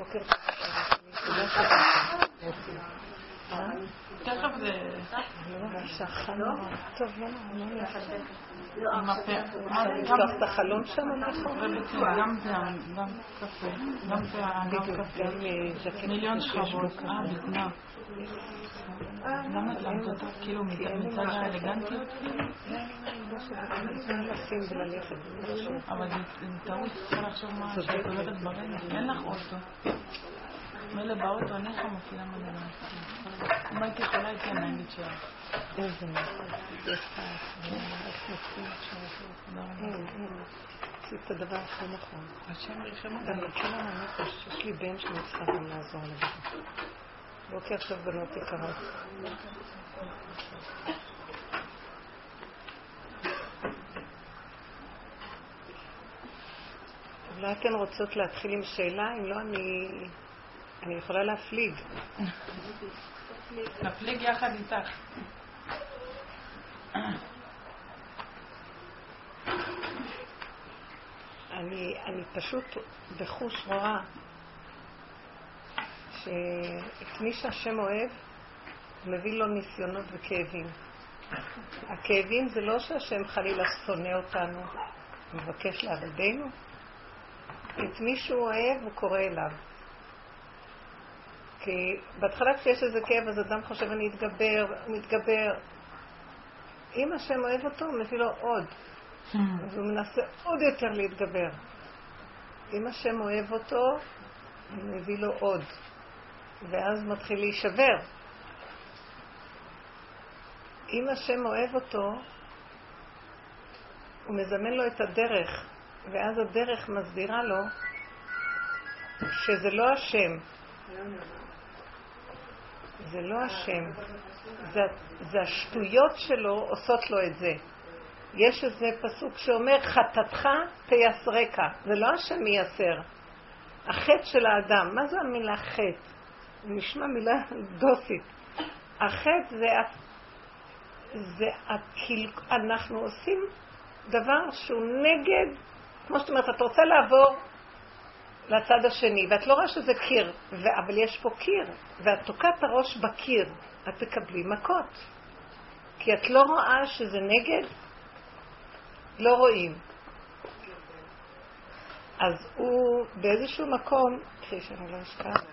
בוקר תכף זה... טוב, לא לא לפתוח את החלון שם גם זה, גם קפה, גם זה, גם קפה. מיליון שכבות, אה, בזנב. למה את למדת אותה כאילו מצד האלגנטיות כאילו? אבל זה טעות, צריכה לחשוב מה שאת הולכת ברגל, אין לך אוטו. מילא באוטו אני לך מפעילה מלא. אם הייתי יכולה הייתי הנהגת שלך. איזה עשית את הדבר הכי נכון. השם ירחם אותנו. גם נתן לנו נפש, יש לי בן שמצטרך גם לעזור לבן. בוקר טוב בנות יקרות. אולי אתן רוצות להתחיל עם שאלה? אם לא, אני, אני יכולה להפליג. נפליג יחד איתך. אני, אני פשוט בחוש רואה שאת מי שהשם אוהב, מביא לו ניסיונות וכאבים. הכאבים זה לא שהשם חלילה שונא אותנו, מבקש לעבדנו. את מי שהוא אוהב, הוא קורא אליו. כי בהתחלה כשיש איזה כאב, אז אדם חושב, אני אתגבר, אני אתגבר. אם השם אוהב אותו, הוא מביא לו עוד. אז הוא מנסה עוד יותר להתגבר. אם השם אוהב אותו, הוא מביא לו עוד. ואז מתחיל להישבר. אם השם אוהב אותו, הוא מזמן לו את הדרך, ואז הדרך מסבירה לו שזה לא השם. זה לא השם. זה, זה השטויות שלו עושות לו את זה. יש איזה פסוק שאומר, חטאתך תייסרק. זה לא השם מייסר. החטא של האדם, מה זה המילה חטא? נשמע מילה דוסית. החטא זה, זה הקיל... אנחנו עושים דבר שהוא נגד, כמו שאת אומרת, את רוצה לעבור לצד השני, ואת לא רואה שזה קיר, ו... אבל יש פה קיר, ואת תוקעת הראש בקיר, את תקבלי מכות. כי את לא רואה שזה נגד, לא רואים. אז הוא באיזשהו מקום, כפי שאני לא אשכח,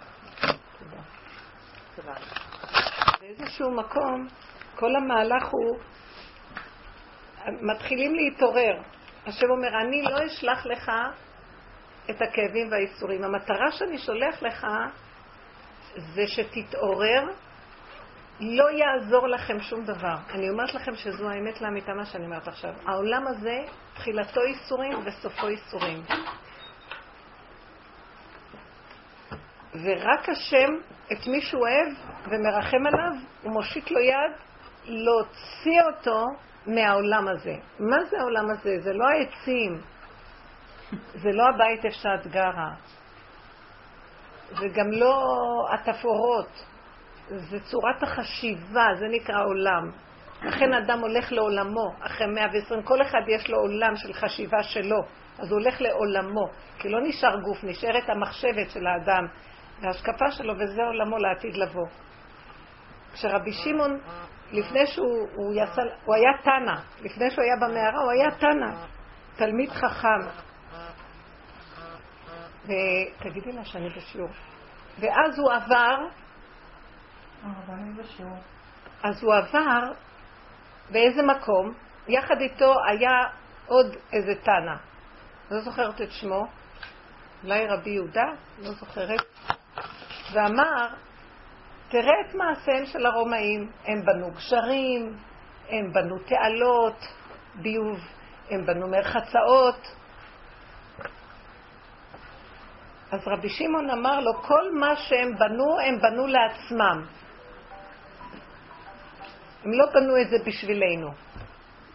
באיזשהו מקום, כל המהלך הוא, מתחילים להתעורר. השם אומר, אני לא אשלח לך את הכאבים והאיסורים. המטרה שאני שולח לך זה שתתעורר, לא יעזור לכם שום דבר. אני אומרת לכם שזו האמת לאמיתה מה שאני אומרת עכשיו. העולם הזה, תחילתו איסורים וסופו איסורים. ורק השם, את מי שהוא אוהב ומרחם עליו, הוא מושיט לו יד להוציא אותו מהעולם הזה. מה זה העולם הזה? זה לא העצים, זה לא הבית איפה שאת גרה, זה גם לא התפאורות, זה צורת החשיבה, זה נקרא עולם. לכן אדם הולך לעולמו, אחרי 120, כל אחד יש לו עולם של חשיבה שלו, אז הוא הולך לעולמו, כי לא נשאר גוף, נשארת המחשבת של האדם, וההשקפה שלו, וזה עולמו לעתיד לבוא. כשרבי שמעון, לפני שהוא הוא יצא, הוא היה תנא, לפני שהוא היה במערה, הוא היה תנא, תלמיד חכם. ותגידי לה שאני בשיעור. ואז הוא עבר, אז הוא עבר באיזה מקום, יחד איתו היה עוד איזה תנא, לא זוכרת את שמו, אולי רבי יהודה, לא זוכרת, ואמר, תראה את מעשיהם של הרומאים, הם בנו גשרים, הם בנו תעלות, ביוב, הם בנו מרחצאות. אז רבי שמעון אמר לו, כל מה שהם בנו, הם בנו לעצמם. הם לא בנו את זה בשבילנו.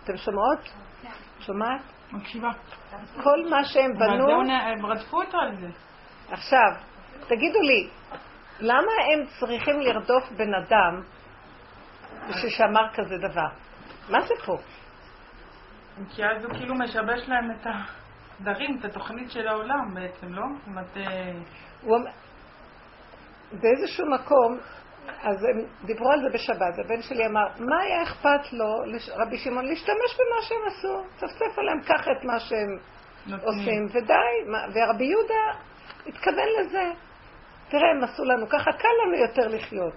אתם שומעות? שומעת? מקשיבה. כל מה שהם בנו... הם רדפו אותו על זה. עכשיו, תגידו לי, למה הם צריכים לרדוף בן אדם ששמר כזה דבר? מה זה פה? כי אז הוא כאילו משבש להם את הדרים, את התוכנית של העולם בעצם, לא? זאת אומרת... הוא... באיזשהו מקום, אז הם דיברו על זה בשבת, הבן שלי אמר, מה היה אכפת לו, רבי שמעון, להשתמש במה שהם עשו? צפצף עליהם, קח את מה שהם עושים, ודי. ורבי יהודה התכוון לזה. תראה, הם עשו לנו ככה, קל לנו יותר לחיות.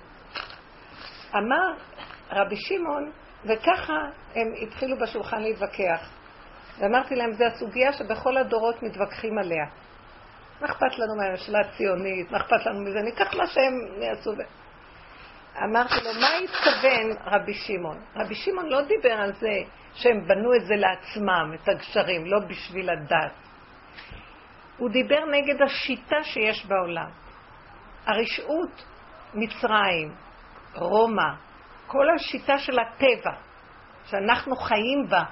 אמר רבי שמעון, וככה הם התחילו בשולחן להתווכח. ואמרתי להם, זו הסוגיה שבכל הדורות מתווכחים עליה. מה אכפת לנו מהממשלה הציונית? מה אכפת לנו מזה? ניקח מה שהם יעשו. אמרתי לו, מה התכוון רבי שמעון? רבי שמעון לא דיבר על זה שהם בנו את זה לעצמם, את הגשרים, לא בשביל הדת. הוא דיבר נגד השיטה שיש בעולם. הרשעות, מצרים, רומא, כל השיטה של הטבע, שאנחנו חיים בה,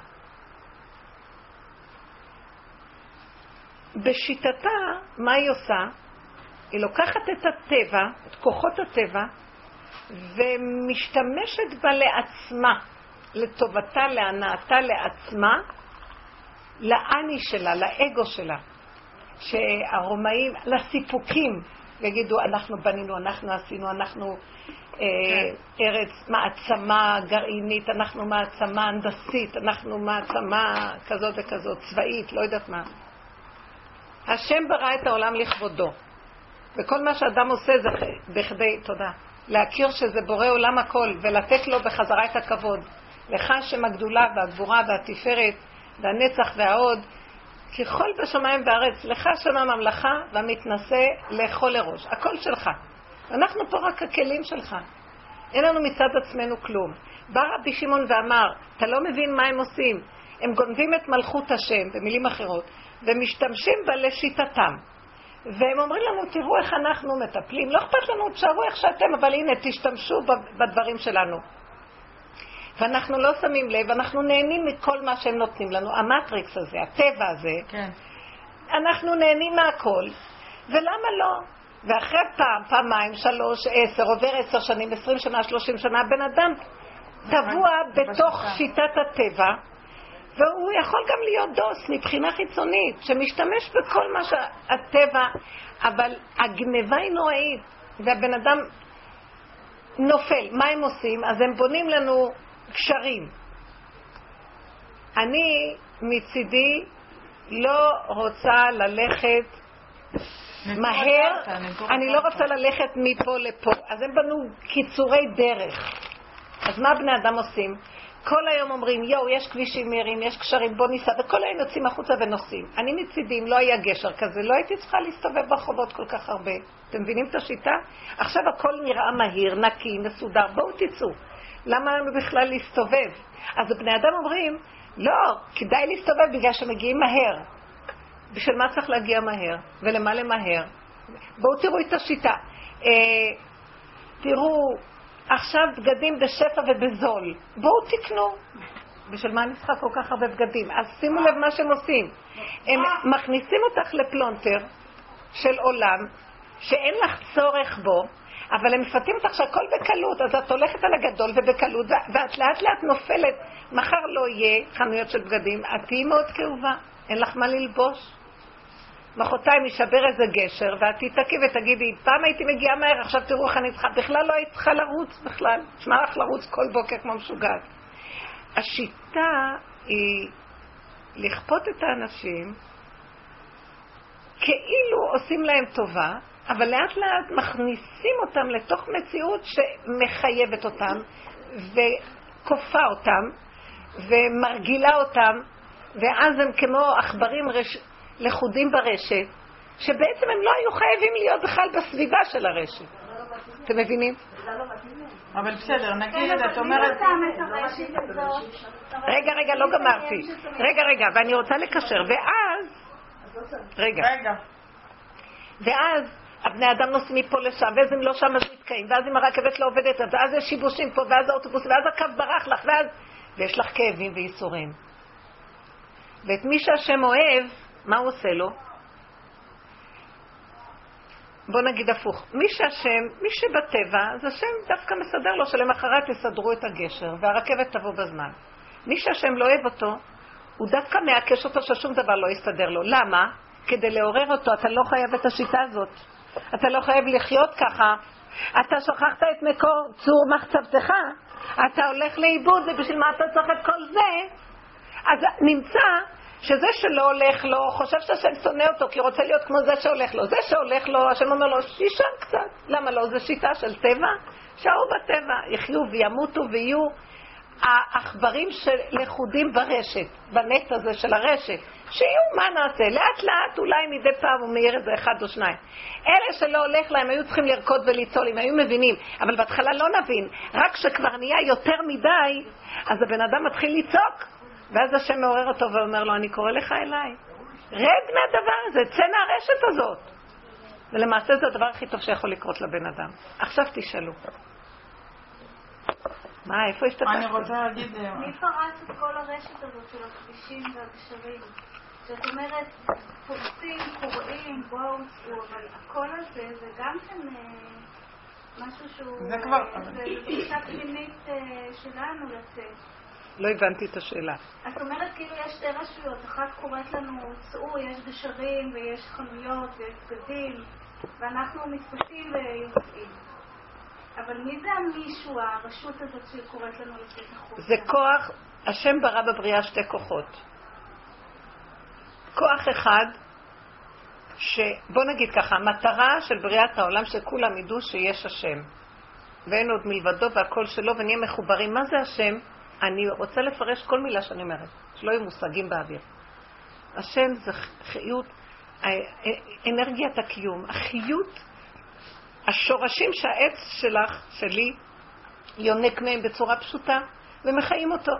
בשיטתה, מה היא עושה? היא לוקחת את הטבע, את כוחות הטבע, ומשתמשת בה לעצמה, לטובתה, להנאתה לעצמה, לאני שלה, לאגו שלה. שהרומאים, לסיפוקים, יגידו, אנחנו בנינו, אנחנו עשינו, אנחנו אה, כן. ארץ מעצמה גרעינית, אנחנו מעצמה הנדסית, אנחנו מעצמה כזאת וכזאת, צבאית, לא יודעת מה. השם ברא את העולם לכבודו, וכל מה שאדם עושה זה בכדי, תודה, להכיר שזה בורא עולם הכל, ולתת לו בחזרה את הכבוד. לך השם הגדולה והגבורה והתפארת והנצח וההוד, ככל בשמיים וארץ, לך השם הממלכה והמתנשא לאכול לראש. הכל שלך. אנחנו פה רק הכלים שלך. אין לנו מצד עצמנו כלום. בא רבי שמעון ואמר, אתה לא מבין מה הם עושים. הם גונבים את מלכות השם, במילים אחרות, ומשתמשים בה לשיטתם. והם אומרים לנו, תראו איך אנחנו מטפלים, לא אכפת לנו, תשארו איך שאתם, אבל הנה, תשתמשו בדברים שלנו. ואנחנו לא שמים לב, אנחנו נהנים מכל מה שהם נותנים לנו, המטריקס הזה, הטבע הזה. כן. אנחנו נהנים מהכל, ולמה לא? ואחרי פעם, פעמיים, שלוש, עשר, עובר עשר שנים, עשרים שנה, שלושים שנה, בן אדם טבוע בתוך שיטת הטבע, והוא יכול גם להיות דוס מבחינה חיצונית, שמשתמש בכל מה שהטבע, אבל הגניבה היא נוראית, והבן אדם נופל. מה הם עושים? אז הם בונים לנו קשרים. אני מצידי לא רוצה ללכת מהר, אני לא רוצה ללכת מפה לפה. אז הם בנו קיצורי דרך. אז מה בני אדם עושים? כל היום אומרים, יואו, יש כבישים מהירים, יש קשרים, בוא ניסע, וכל היום יוצאים החוצה ונוסעים. אני מצידי, אם לא היה גשר כזה, לא הייתי צריכה להסתובב ברחובות כל כך הרבה. אתם מבינים את השיטה? עכשיו הכל נראה מהיר, נקי, מסודר, בואו תצאו. למה לנו בכלל להסתובב? אז בני אדם אומרים, לא, כדאי להסתובב בגלל שמגיעים מהר. בשביל מה צריך להגיע מהר? ולמה למהר? בואו תראו את השיטה. אה, תראו, עכשיו בגדים בשפע ובזול. בואו תקנו. בשביל מה צריכה כל כך הרבה בגדים? אז שימו לב מה שהם עושים. הם מכניסים אותך לפלונטר של עולם שאין לך צורך בו, אבל הם מפתים אותך שהכל בקלות, אז את הולכת על הגדול ובקלות, ואת לאט לאט נופלת. מחר לא יהיה חנויות של בגדים, את תהיי מאוד כאובה, אין לך מה ללבוש. מחרתיים יישבר איזה גשר, ואת תתעכי ותגידי, פעם הייתי מגיעה מהר, עכשיו תראו איך אני צריכה, בכלל לא היית צריכה לרוץ בכלל. שמע לך לרוץ כל בוקר כמו משוגעת. השיטה היא לכפות את האנשים כאילו עושים להם טובה, אבל לאט לאט מכניסים אותם לתוך מציאות שמחייבת אותם וכופה אותם ומרגילה אותם, ואז הם כמו עכברים רש... לכודים ברשת, שבעצם הם לא היו חייבים להיות בכלל בסביבה של הרשת. אתם מבינים? אבל בסדר, נגיד, את אומרת... רגע, רגע, לא גמרתי. רגע, רגע, ואני רוצה לקשר. ואז... רגע. ואז הבני אדם נוסעים מפה לשם, ואז אם לא שם אז נתקעים, ואז אם הרכבת לא עובדת, ואז יש שיבושים פה, ואז האוטובוס, ואז הקו ברח לך, ואז... ויש לך כאבים וייסורים. ואת מי שהשם אוהב, מה הוא עושה לו? בוא נגיד הפוך, מי שהשם, מי שבטבע, אז השם דווקא מסדר לו שלמחרת יסדרו את הגשר והרכבת תבוא בזמן. מי שהשם לא אוהב אותו, הוא דווקא מעקש אותו ששום דבר לא יסתדר לו. למה? כדי לעורר אותו, אתה לא חייב את השיטה הזאת. אתה לא חייב לחיות ככה אתה שכחת את מקור צור מחצבתך, אתה הולך לאיבוד, ובשביל מה אתה צריך את כל זה? אז נמצא שזה שלא הולך לו, חושב שהשם שונא אותו כי רוצה להיות כמו זה שהולך לו. זה שהולך לו, השם אומר לו, שישן קצת. למה לא? זו שיטה של טבע? שערו בטבע, יחיו וימותו ויהיו העכברים שלכודים ברשת, בנט הזה של הרשת. שיהיו, מה נעשה? לאט לאט אולי מדי פעם הוא מאיר איזה אחד או שניים. אלה שלא הולך להם היו צריכים לרקוד וליצול, אם היו מבינים, אבל בהתחלה לא נבין. רק כשכבר נהיה יותר מדי, אז הבן אדם מתחיל לצעוק, ואז השם מעורר אותו ואומר לו, אני קורא לך אליי. רד מהדבר הזה, צא מהרשת הזאת. ולמעשה זה הדבר הכי טוב שיכול לקרות לבן אדם. עכשיו תשאלו. מה, איפה השתתפת? אני רוצה להגיד... אה, מי פרץ את כל הרשת הזאת של הכבישים והגשרים? זאת אומרת, פורצים, קוראים, בואו אבל הקול הזה זה גם כן אה, משהו שהוא... זה כבר... זה דרישה פנימית אה, שלנו לצאת. לא הבנתי את השאלה. את אומרת כאילו יש שתי רשויות, אחת קוראת לנו, צאו, יש גשרים ויש חנויות ויש בגדים, ואנחנו מתפתים ויוצאים. אבל מי זה המישהו, הרשות הזאת שקוראת לנו לצאת החוצה? זה כוח, השם ברא בבריאה שתי כוחות. כוח אחד, שבוא נגיד ככה, המטרה של בריאת העולם שכולם ידעו שיש השם. ואין עוד מלבדו והכל שלו ונהיה מחוברים. מה זה השם? אני רוצה לפרש כל מילה שאני אומרת, שלא יהיו מושגים באוויר. השם זה חיות, אנרגיית הקיום, החיות השורשים שהעץ שלך, שלי, יונק מהם בצורה פשוטה, ומחיים אותו.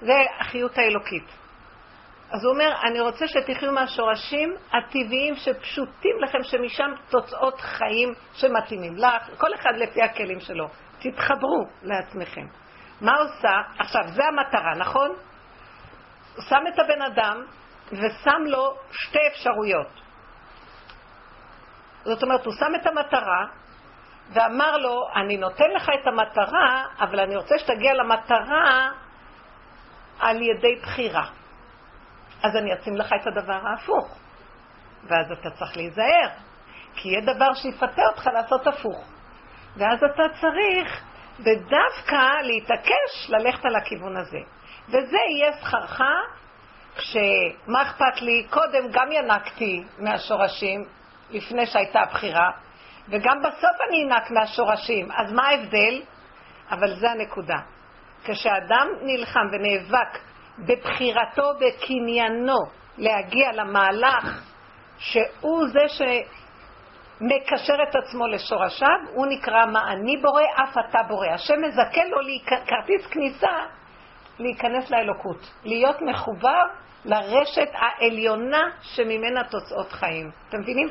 זה החיות האלוקית. אז הוא אומר, אני רוצה שתחיו מהשורשים הטבעיים שפשוטים לכם, שמשם תוצאות חיים שמתאימים לך, כל אחד לפי הכלים שלו. תתחברו לעצמכם. מה עושה? עכשיו, זה המטרה, נכון? הוא שם את הבן אדם ושם לו שתי אפשרויות. זאת אומרת, הוא שם את המטרה ואמר לו, אני נותן לך את המטרה, אבל אני רוצה שתגיע למטרה על ידי בחירה. אז אני אשים לך את הדבר ההפוך. ואז אתה צריך להיזהר, כי יהיה דבר שיפתה אותך לעשות הפוך. ואז אתה צריך ודווקא להתעקש ללכת על הכיוון הזה. וזה יהיה שכרך כשמה אכפת לי, קודם גם ינקתי מהשורשים, לפני שהייתה הבחירה, וגם בסוף אני אנק מהשורשים. אז מה ההבדל? אבל זה הנקודה. כשאדם נלחם ונאבק בבחירתו, בקניינו, להגיע למהלך שהוא זה שמקשר את עצמו לשורשיו, הוא נקרא מה אני בורא, אף אתה בורא. השם מזכה לו כרטיס כניסה להיכנס לאלוקות, להיות מחובר לרשת העליונה שממנה תוצאות חיים. אתם מבינים?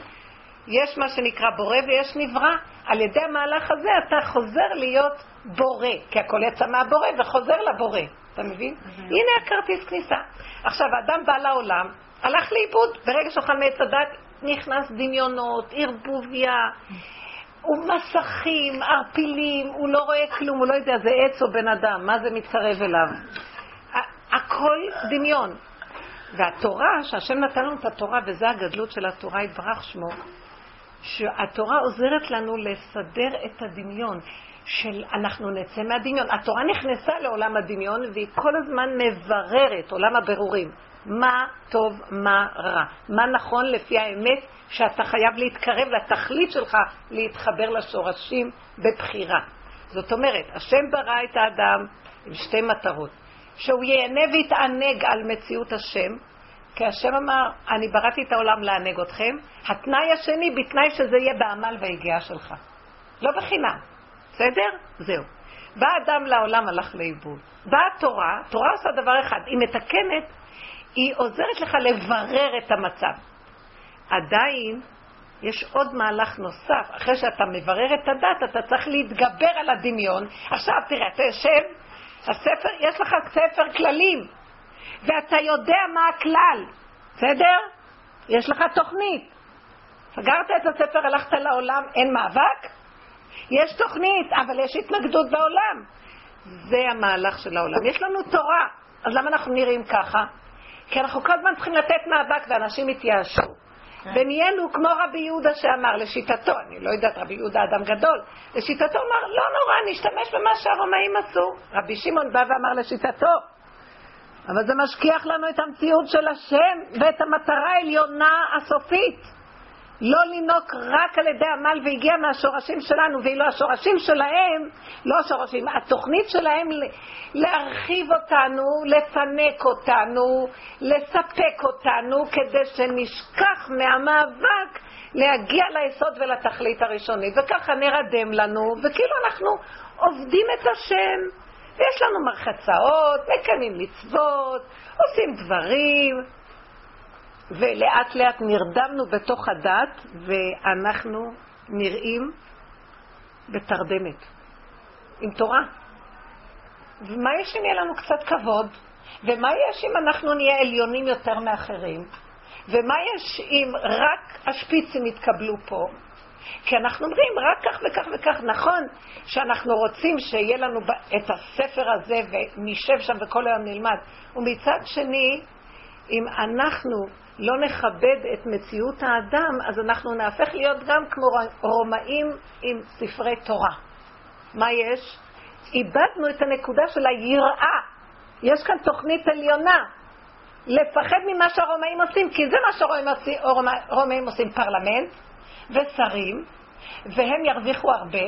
יש מה שנקרא בורא ויש נברא. על ידי המהלך הזה אתה חוזר להיות בורא, כי הכל יצא מהבורא וחוזר לבורא. אתה מבין? הנה הכרטיס כניסה. עכשיו, האדם בא לעולם, הלך לאיבוד, ברגע שאוכל מעץ הדת, נכנס דמיונות, ערבוביה, ומסכים, ערפילים, הוא לא רואה כלום, הוא לא יודע, זה עץ או בן אדם, מה זה מתקרב אליו. הכל דמיון. והתורה, שהשם נתן לנו את התורה, וזה הגדלות של התורה, יתברך שמו, שהתורה עוזרת לנו לסדר את הדמיון. של אנחנו נצא מהדמיון. התורה נכנסה לעולם הדמיון והיא כל הזמן מבררת, עולם הבירורים. מה טוב, מה רע. מה נכון לפי האמת שאתה חייב להתקרב לתכלית שלך, להתחבר לשורשים בבחירה. זאת אומרת, השם ברא את האדם עם שתי מטרות. שהוא ייהנה ויתענג על מציאות השם, כי השם אמר, אני בראתי את העולם לענג אתכם. התנאי השני, בתנאי שזה יהיה בעמל והיגיעה שלך. לא בחינם. בסדר? זהו. בא אדם לעולם, הלך לאיבוד. באה תורה, תורה עושה דבר אחד, היא מתקנת, היא עוזרת לך לברר את המצב. עדיין יש עוד מהלך נוסף, אחרי שאתה מברר את הדת, אתה צריך להתגבר על הדמיון. עכשיו תראה, אתה יושב, הספר, יש לך ספר כללים, ואתה יודע מה הכלל, בסדר? יש לך תוכנית. סגרת את הספר, הלכת לעולם, אין מאבק? יש תוכנית, אבל יש התנגדות בעולם. זה המהלך של העולם. יש לנו תורה, אז למה אנחנו נראים ככה? כי אנחנו כל הזמן צריכים לתת מאבק ואנשים יתייאשו. כן. ונהיינו כמו רבי יהודה שאמר לשיטתו, אני לא יודעת, רבי יהודה אדם גדול, לשיטתו אמר, לא נורא, נשתמש במה שהרומאים עשו. רבי שמעון בא ואמר לשיטתו, אבל זה משכיח לנו את המציאות של השם ואת המטרה העליונה הסופית. לא לנהוג רק על ידי עמל והגיע מהשורשים שלנו, ואילו השורשים שלהם, לא השורשים, התוכנית שלהם להרחיב אותנו, לפנק אותנו, לספק אותנו, כדי שנשכח מהמאבק להגיע ליסוד ולתכלית הראשונית. וככה נרדם לנו, וכאילו אנחנו עובדים את השם. ויש לנו מרחצאות, מקיימים מצוות, עושים דברים, ולאט לאט נרדמנו בתוך הדת, ואנחנו נראים בתרדמת, עם תורה. ומה יש אם יהיה לנו קצת כבוד? ומה יש אם אנחנו נהיה עליונים יותר מאחרים? ומה יש אם רק השפיצים יתקבלו פה? כי אנחנו אומרים רק כך וכך וכך. נכון שאנחנו רוצים שיהיה לנו את הספר הזה ונשב שם וכל היום נלמד. ומצד שני, אם אנחנו לא נכבד את מציאות האדם, אז אנחנו נהפך להיות גם כמו רומאים עם ספרי תורה. מה יש? איבדנו את הנקודה של היראה. יש כאן תוכנית עליונה. לפחד ממה שהרומאים עושים, כי זה מה שהרומאים עושים, פרלמנט ושרים, והם ירוויחו הרבה,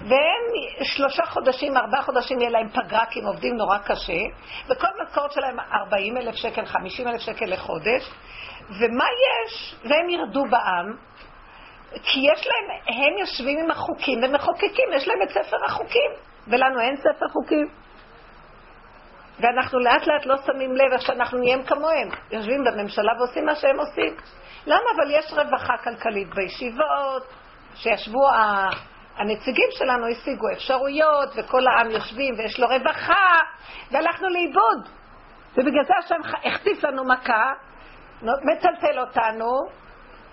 והם שלושה חודשים, ארבעה חודשים יהיה להם פגרה כי הם עובדים נורא קשה, וכל משכורת שלהם 40 אלף שקל, 50 אלף שקל לחודש, ומה יש? והם ירדו בעם, כי יש להם, הם יושבים עם החוקים ומחוקקים, יש להם את ספר החוקים, ולנו אין ספר חוקים. ואנחנו לאט לאט לא שמים לב איך שאנחנו נהיים כמוהם. יושבים בממשלה ועושים מה שהם עושים. למה? אבל יש רווחה כלכלית בישיבות, שישבו הנציגים שלנו השיגו אפשרויות, וכל העם יושבים ויש לו רווחה, והלכנו לאיבוד. ובגלל זה השם החטיף לנו מכה, מטלטל אותנו,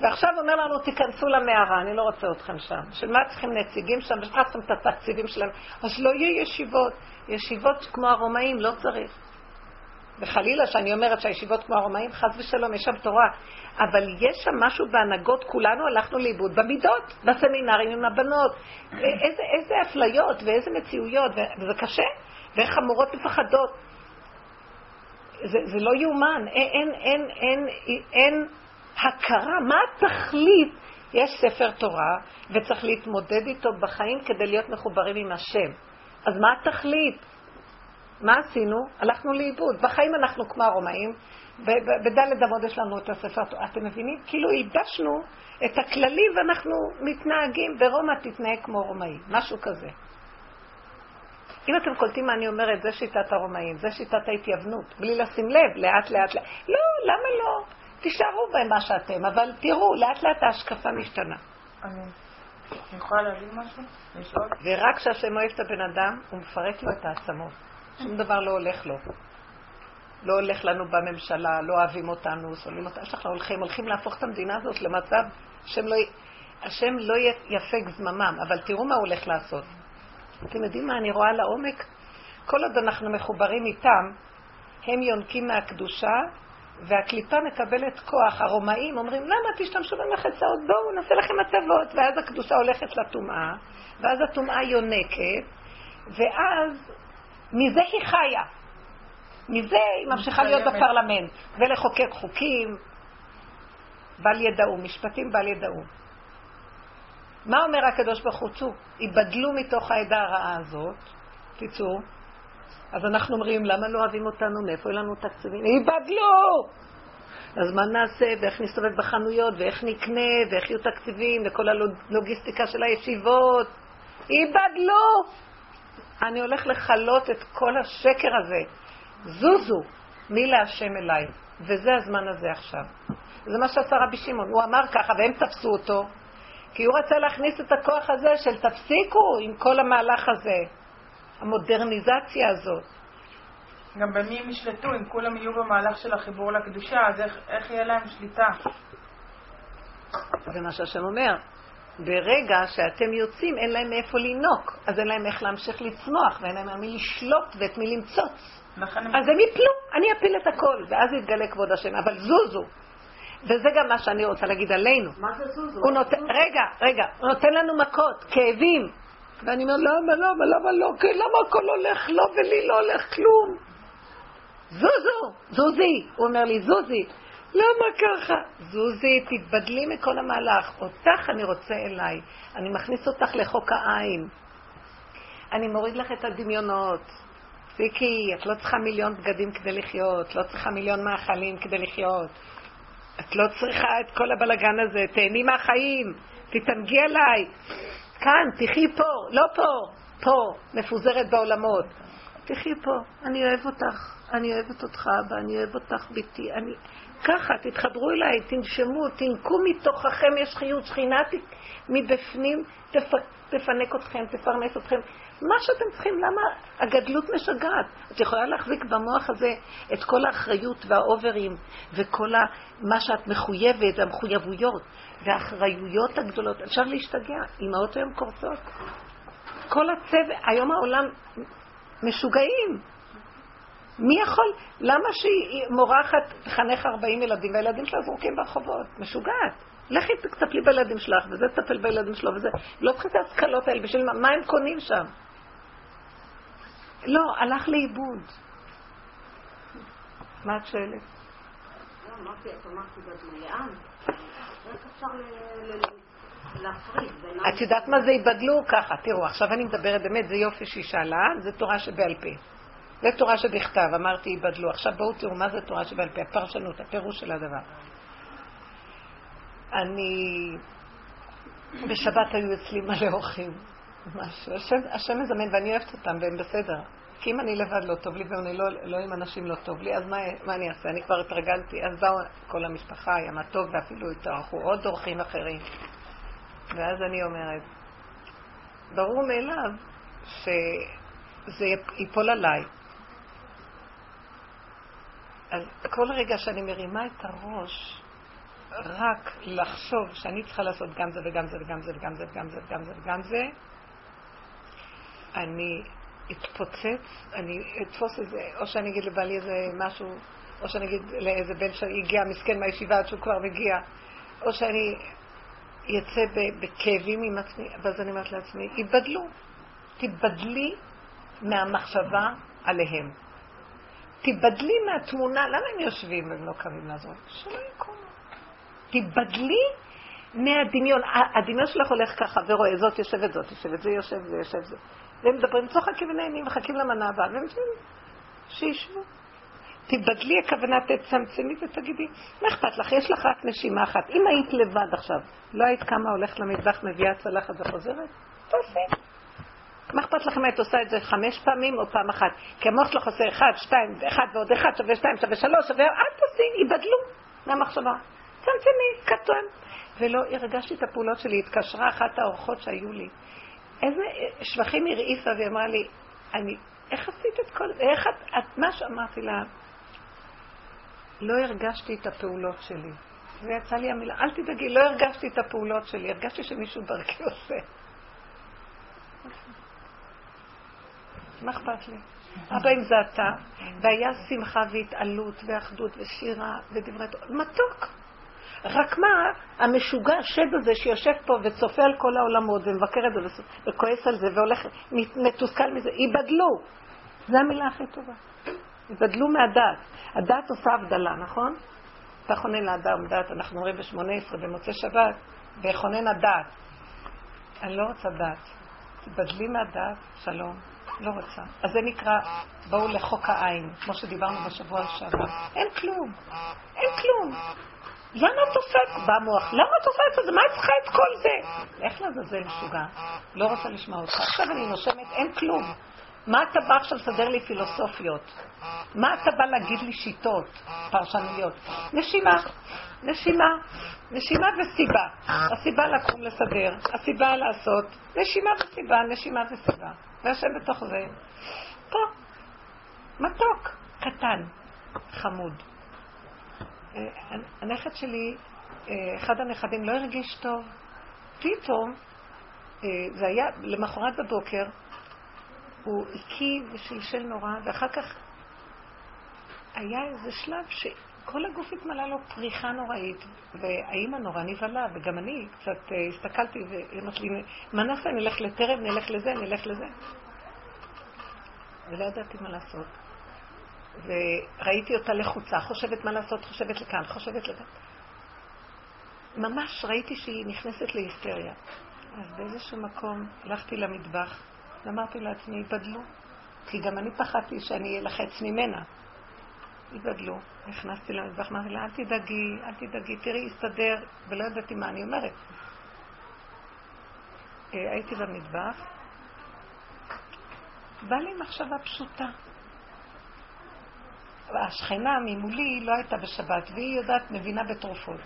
ועכשיו אומר לנו, תיכנסו למערה, אני לא רוצה אתכם שם. בשביל מה צריכים נציגים שם? בשביל את התקציבים שלהם? אז לא יהיו ישיבות. ישיבות כמו הרומאים, לא צריך. וחלילה שאני אומרת שהישיבות כמו הרומאים, חס ושלום, יש שם תורה. אבל יש שם משהו בהנהגות, כולנו הלכנו לאיבוד במידות, בסמינרים עם הבנות. איזה, איזה אפליות ואיזה מציאויות, וזה קשה, ואיך חמורות מפחדות. זה, זה לא יאומן, אין, אין, אין, אין, אין הכרה, מה התכלית? יש ספר תורה, וצריך להתמודד איתו בחיים כדי להיות מחוברים עם השם. אז מה התכלית? מה עשינו? הלכנו לאיבוד. בחיים אנחנו כמו הרומאים, בדלת אמות יש לנו את הספר, אתם מבינים? כאילו ייבשנו את הכללי ואנחנו מתנהגים, ברומא תתנהג כמו רומאי, משהו כזה. אם אתם קולטים מה אני אומרת, זה שיטת הרומאים, זה שיטת ההתייוונות, בלי לשים לב, לאט לאט לאט. לא, למה לא? תישארו במה שאתם, אבל תראו, לאט לאט ההשקפה משתנה. אני יכולה להגיד משהו? ורק כשהשם אוהב את הבן אדם, הוא מפרק לו את העצמות. שום דבר לא הולך לו. לא הולך לנו בממשלה, לא אוהבים אותנו, שונאים אותנו, אנחנו הולכים, הולכים להפוך את המדינה הזאת למצב השם לא, השם לא יפג זממם, אבל תראו מה הוא הולך לעשות. אתם יודעים מה אני רואה לעומק? כל עוד אנחנו מחוברים איתם, הם יונקים מהקדושה, והקליפה מקבלת כוח. הרומאים אומרים, למה תשתמשו במחצאות? בואו נעשה לכם הטבות. ואז הקדושה הולכת לטומאה, ואז הטומאה יונקת, ואז מזה היא חיה. מזה היא ממשיכה להיות בפרלמנט, ולחוקק חוקים, בל ידעו, משפטים בל ידעו. מה אומר הקדוש ברוך הוא? צאו, ייבדלו מתוך העדה הרעה הזאת, תצאו. אז אנחנו אומרים, למה לא אוהבים אותנו? מאיפה יהיו לנו תקציבים? ייבדלו! אז מה נעשה, ואיך נסתובב בחנויות, ואיך נקנה, ואיך יהיו תקציבים, וכל הלוגיסטיקה של הישיבות? ייבדלו! אני הולך לכלות את כל השקר הזה. זוזו, מי להשם אליי. וזה הזמן הזה עכשיו. זה מה שעשה רבי שמעון. הוא אמר ככה, והם תפסו אותו, כי הוא רצה להכניס את הכוח הזה של תפסיקו עם כל המהלך הזה, המודרניזציה הזאת. גם במי הם ישלטו, אם כולם יהיו במהלך של החיבור לקדושה, אז איך, איך יהיה להם שליטה? זה מה שהשם אומר. ברגע שאתם יוצאים, אין להם מאיפה לינוק, אז אין להם איך להמשיך לצמוח, ואין להם מי לשלוט ואת מי למצוץ. אז הם יפלו, אני אפיל את הכל, ואז יתגלה כבוד השם, אבל זוזו. וזה גם מה שאני רוצה להגיד עלינו. מה זה זוזו? הוא נותן, רגע, רגע, הוא נותן לנו מכות, כאבים. ואני אומר, למה, למה, למה לא, למה הכל הולך לא ולי לא הולך כלום? זוזו, זוזי. הוא אומר לי, זוזי, למה ככה? זוזי, תתבדלי מכל המהלך. אותך אני רוצה אליי. אני מכניס אותך לחוק העין. אני מוריד לך את הדמיונות. פיקי, את לא צריכה מיליון בגדים כדי לחיות, לא צריכה מיליון מאכלים כדי לחיות. את לא צריכה את כל הבלגן הזה, תהני מהחיים, תתענגי עליי. כאן, תחי פה, לא פה, פה, מפוזרת בעולמות. תחי פה, אני אוהב אותך, אני אוהבת אותך אבא, אני אוהב אותך ביתי, אני... ככה, תתחברו אליי, תנשמו, תנקו מתוככם, יש חיות שכינה מבפנים, תפ... תפנק אתכם, תפרנס אתכם. מה שאתם צריכים, למה הגדלות משגעת? את יכולה להחזיק במוח הזה את כל האחריות והאוברים וכל ה... מה שאת מחויבת, המחויבויות והאחריויות הגדולות. אפשר להשתגע, אמהות היום קורסות. כל הצוות, היום העולם משוגעים. מי יכול? למה שהיא מורה אחת תחנך 40 ילדים והילדים שלה זרוקים ברחובות? משוגעת. לכי תטפלי בילדים שלך, וזה תטפל בילדים שלו, וזה... לא צריכים את ההשכלות האלה, בשביל מה? מה הם קונים שם? לא, הלך לאיבוד. מה את שואלת? לא. את יודעת מה זה ייבדלו? ככה, תראו, עכשיו אני מדברת באמת, זה יופי שהיא שאלה, זה תורה שבעל פה. זה תורה שבכתב, אמרתי ייבדלו. עכשיו בואו תראו מה זה תורה שבעל פה, הפרשנות, הפירוש של הדבר. אני... בשבת היו אצלי מלא אורחים, משהו. השם, השם מזמן ואני אוהבת אותם והם בסדר. כי אם אני לבד לא טוב לי ואני לא, לא עם אנשים לא טוב לי, אז מה, מה אני אעשה? אני כבר התרגלתי. אז באו כל המשפחה, היה מה טוב, ואפילו התארחו עוד אורחים אחרים. ואז אני אומרת, ברור מאליו שזה ייפול עליי. אז כל רגע שאני מרימה את הראש, רק לחשוב שאני צריכה לעשות גם זה וגם זה וגם זה וגם זה וגם זה וגם זה וגם זה, אני אתפוצץ, אני אתפוס איזה, או שאני אגיד לבעלי איזה משהו, או שאני אגיד לאיזה בן שהגיע מסכן מהישיבה עד שהוא כבר מגיע, או שאני אצא בכאבים עם עצמי, ואז אני אומרת לעצמי, ייבדלו, תיבדלי מהמחשבה עליהם. תיבדלי מהתמונה, למה הם יושבים והם לא קמים לעזור? שלא יקומו. תיבדלי מהדמיון. הדמיון שלך הולך ככה ורואה, זאת יושבת, זאת יושבת, זה יושב, זה יושב, זה. והם מדברים, צוחקים ונהנים, מחכים למנה הבאה, והם יודעים, שישבו. תיבדלי הכוונה, תצמצמי ותגידי, מה אכפת לך? יש לך רק נשימה אחת. אם היית לבד עכשיו, לא היית קמה, הולכת למטבח, מביאה צלחת וחוזרת? תעשי. מה אכפת לכם היית עושה את זה חמש פעמים או פעם אחת? כי המוח שלך עושה אחד, שתיים, אחד ועוד אחד שווה שתיים, שווה שלוש, שווה... אל תעשי, ייבדלו מהמחשבה. צמצמי, קטן. ולא הרגשתי את הפעולות שלי. התקשרה אחת האורחות שהיו לי. איזה שבחים הרעיפה והיא אמרה לי, אני, איך עשית את כל זה? איך את, את, מה שאמרתי לה, לא הרגשתי את הפעולות שלי. ויצא לי המילה, אל תדאגי, לא הרגשתי את הפעולות שלי, הרגשתי שמישהו דרכי עושה. מה אכפת לי? אבא אם זה אתה, והיה שמחה והתעלות ואחדות ושירה ודברי תורה, מתוק. רק מה, המשוגע השד הזה שיושב פה וצופה על כל העולמות ומבקר את זה וכועס על זה והולך מתוסכל מזה, ייבדלו. זו המילה הכי טובה. ייבדלו מהדעת. הדעת עושה הבדלה, נכון? תכונן לאדם דעת, אנחנו אומרים ב-18 במוצאי שבת, ויכונן הדעת. אני לא רוצה דעת. תבדלי מהדעת, שלום. לא רוצה. אז זה נקרא, בואו לחוק העין, כמו שדיברנו בשבוע שעבר. אין כלום. אין כלום. למה את עושה את זה? במוח, למה את עושה את זה? מה את צריכה את כל זה? איך לעזאזל משוגע? לא רוצה לשמוע אותך. עכשיו אני נושמת, אין כלום. מה אתה בא עכשיו לסדר לי פילוסופיות? מה אתה בא להגיד לי שיטות פרשנויות? נשימה, נשימה, נשימה וסיבה. הסיבה לקום לסדר, הסיבה לעשות, נשימה וסיבה, נשימה וסיבה. והשם בתוך זה, פה, מתוק, קטן, חמוד. אה, הנכד שלי, אה, אחד הנכדים לא הרגיש טוב. פתאום, אה, זה היה למחרת בבוקר, הוא הקיא ושלשל נורא, ואחר כך היה איזה שלב כל הגוף התמלא לו פריחה נוראית, והאימא נורא נבהלה, וגם אני קצת אה, הסתכלתי, והיא אמרת לי, מה נעשה? נלך לטרם, נלך לזה, נלך לזה. ולא ידעתי מה לעשות. וראיתי אותה לחוצה, חושבת מה לעשות, חושבת לכאן, חושבת לכאן. ממש ראיתי שהיא נכנסת להיסטריה. אז באיזשהו מקום הלכתי למטבח ואמרתי לעצמי, ייבדלו. כי גם אני פחדתי שאני אלחץ ממנה. ייבדלו. נכנסתי למטבח, אמרתי לה, אל תדאגי, אל תדאגי, תראי, יסתדר, ולא ידעתי מה אני אומרת. אה, הייתי במטבח, בא לי מחשבה פשוטה. השכנה ממולי לא הייתה בשבת, והיא יודעת, מבינה בתרופות.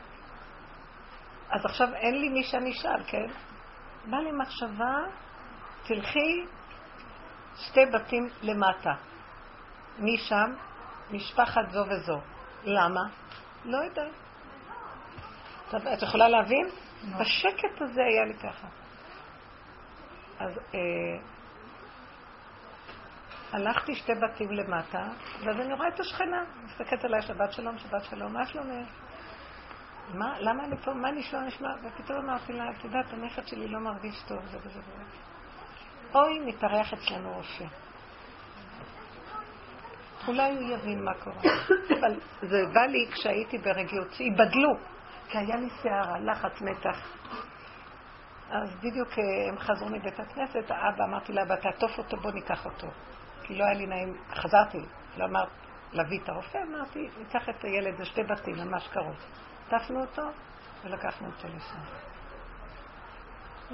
אז עכשיו אין לי מי שאני אשאל, כן? בא לי מחשבה, תלכי שתי בתים למטה. מי שם? משפחת זו וזו. למה? לא יודעת. את יכולה להבין? לא. בשקט הזה היה לי ככה. אז אה, הלכתי שתי בתים למטה, ואז אני רואה את השכנה, מסתכלת עליי, שבת שלום, שבת שלום, מה שלומך? מה, למה אני פה, מה נשמע, נשמע? ופתאום אמרתי לה, את יודעת, הנכד שלי לא מרגיש טוב, זה וזה וזה. אוי, מתארח אצלנו רופא. אולי הוא יבין מה קורה. אבל זה בא לי כשהייתי ברגיעות, שיבדלו, כי היה לי שערה, לחץ, מתח. אז בדיוק אה, הם חזרו מבית הכנסת, האבא, אמרתי לאבא, תעטוף אותו, בוא ניקח אותו. כי לא היה לי נעים, חזרתי, לא אמרת להביא את הרופא, אמרתי, ניקח את הילד, זה שתי בתים, ממש קרוב. עטפנו אותו ולקחנו אותו לשם.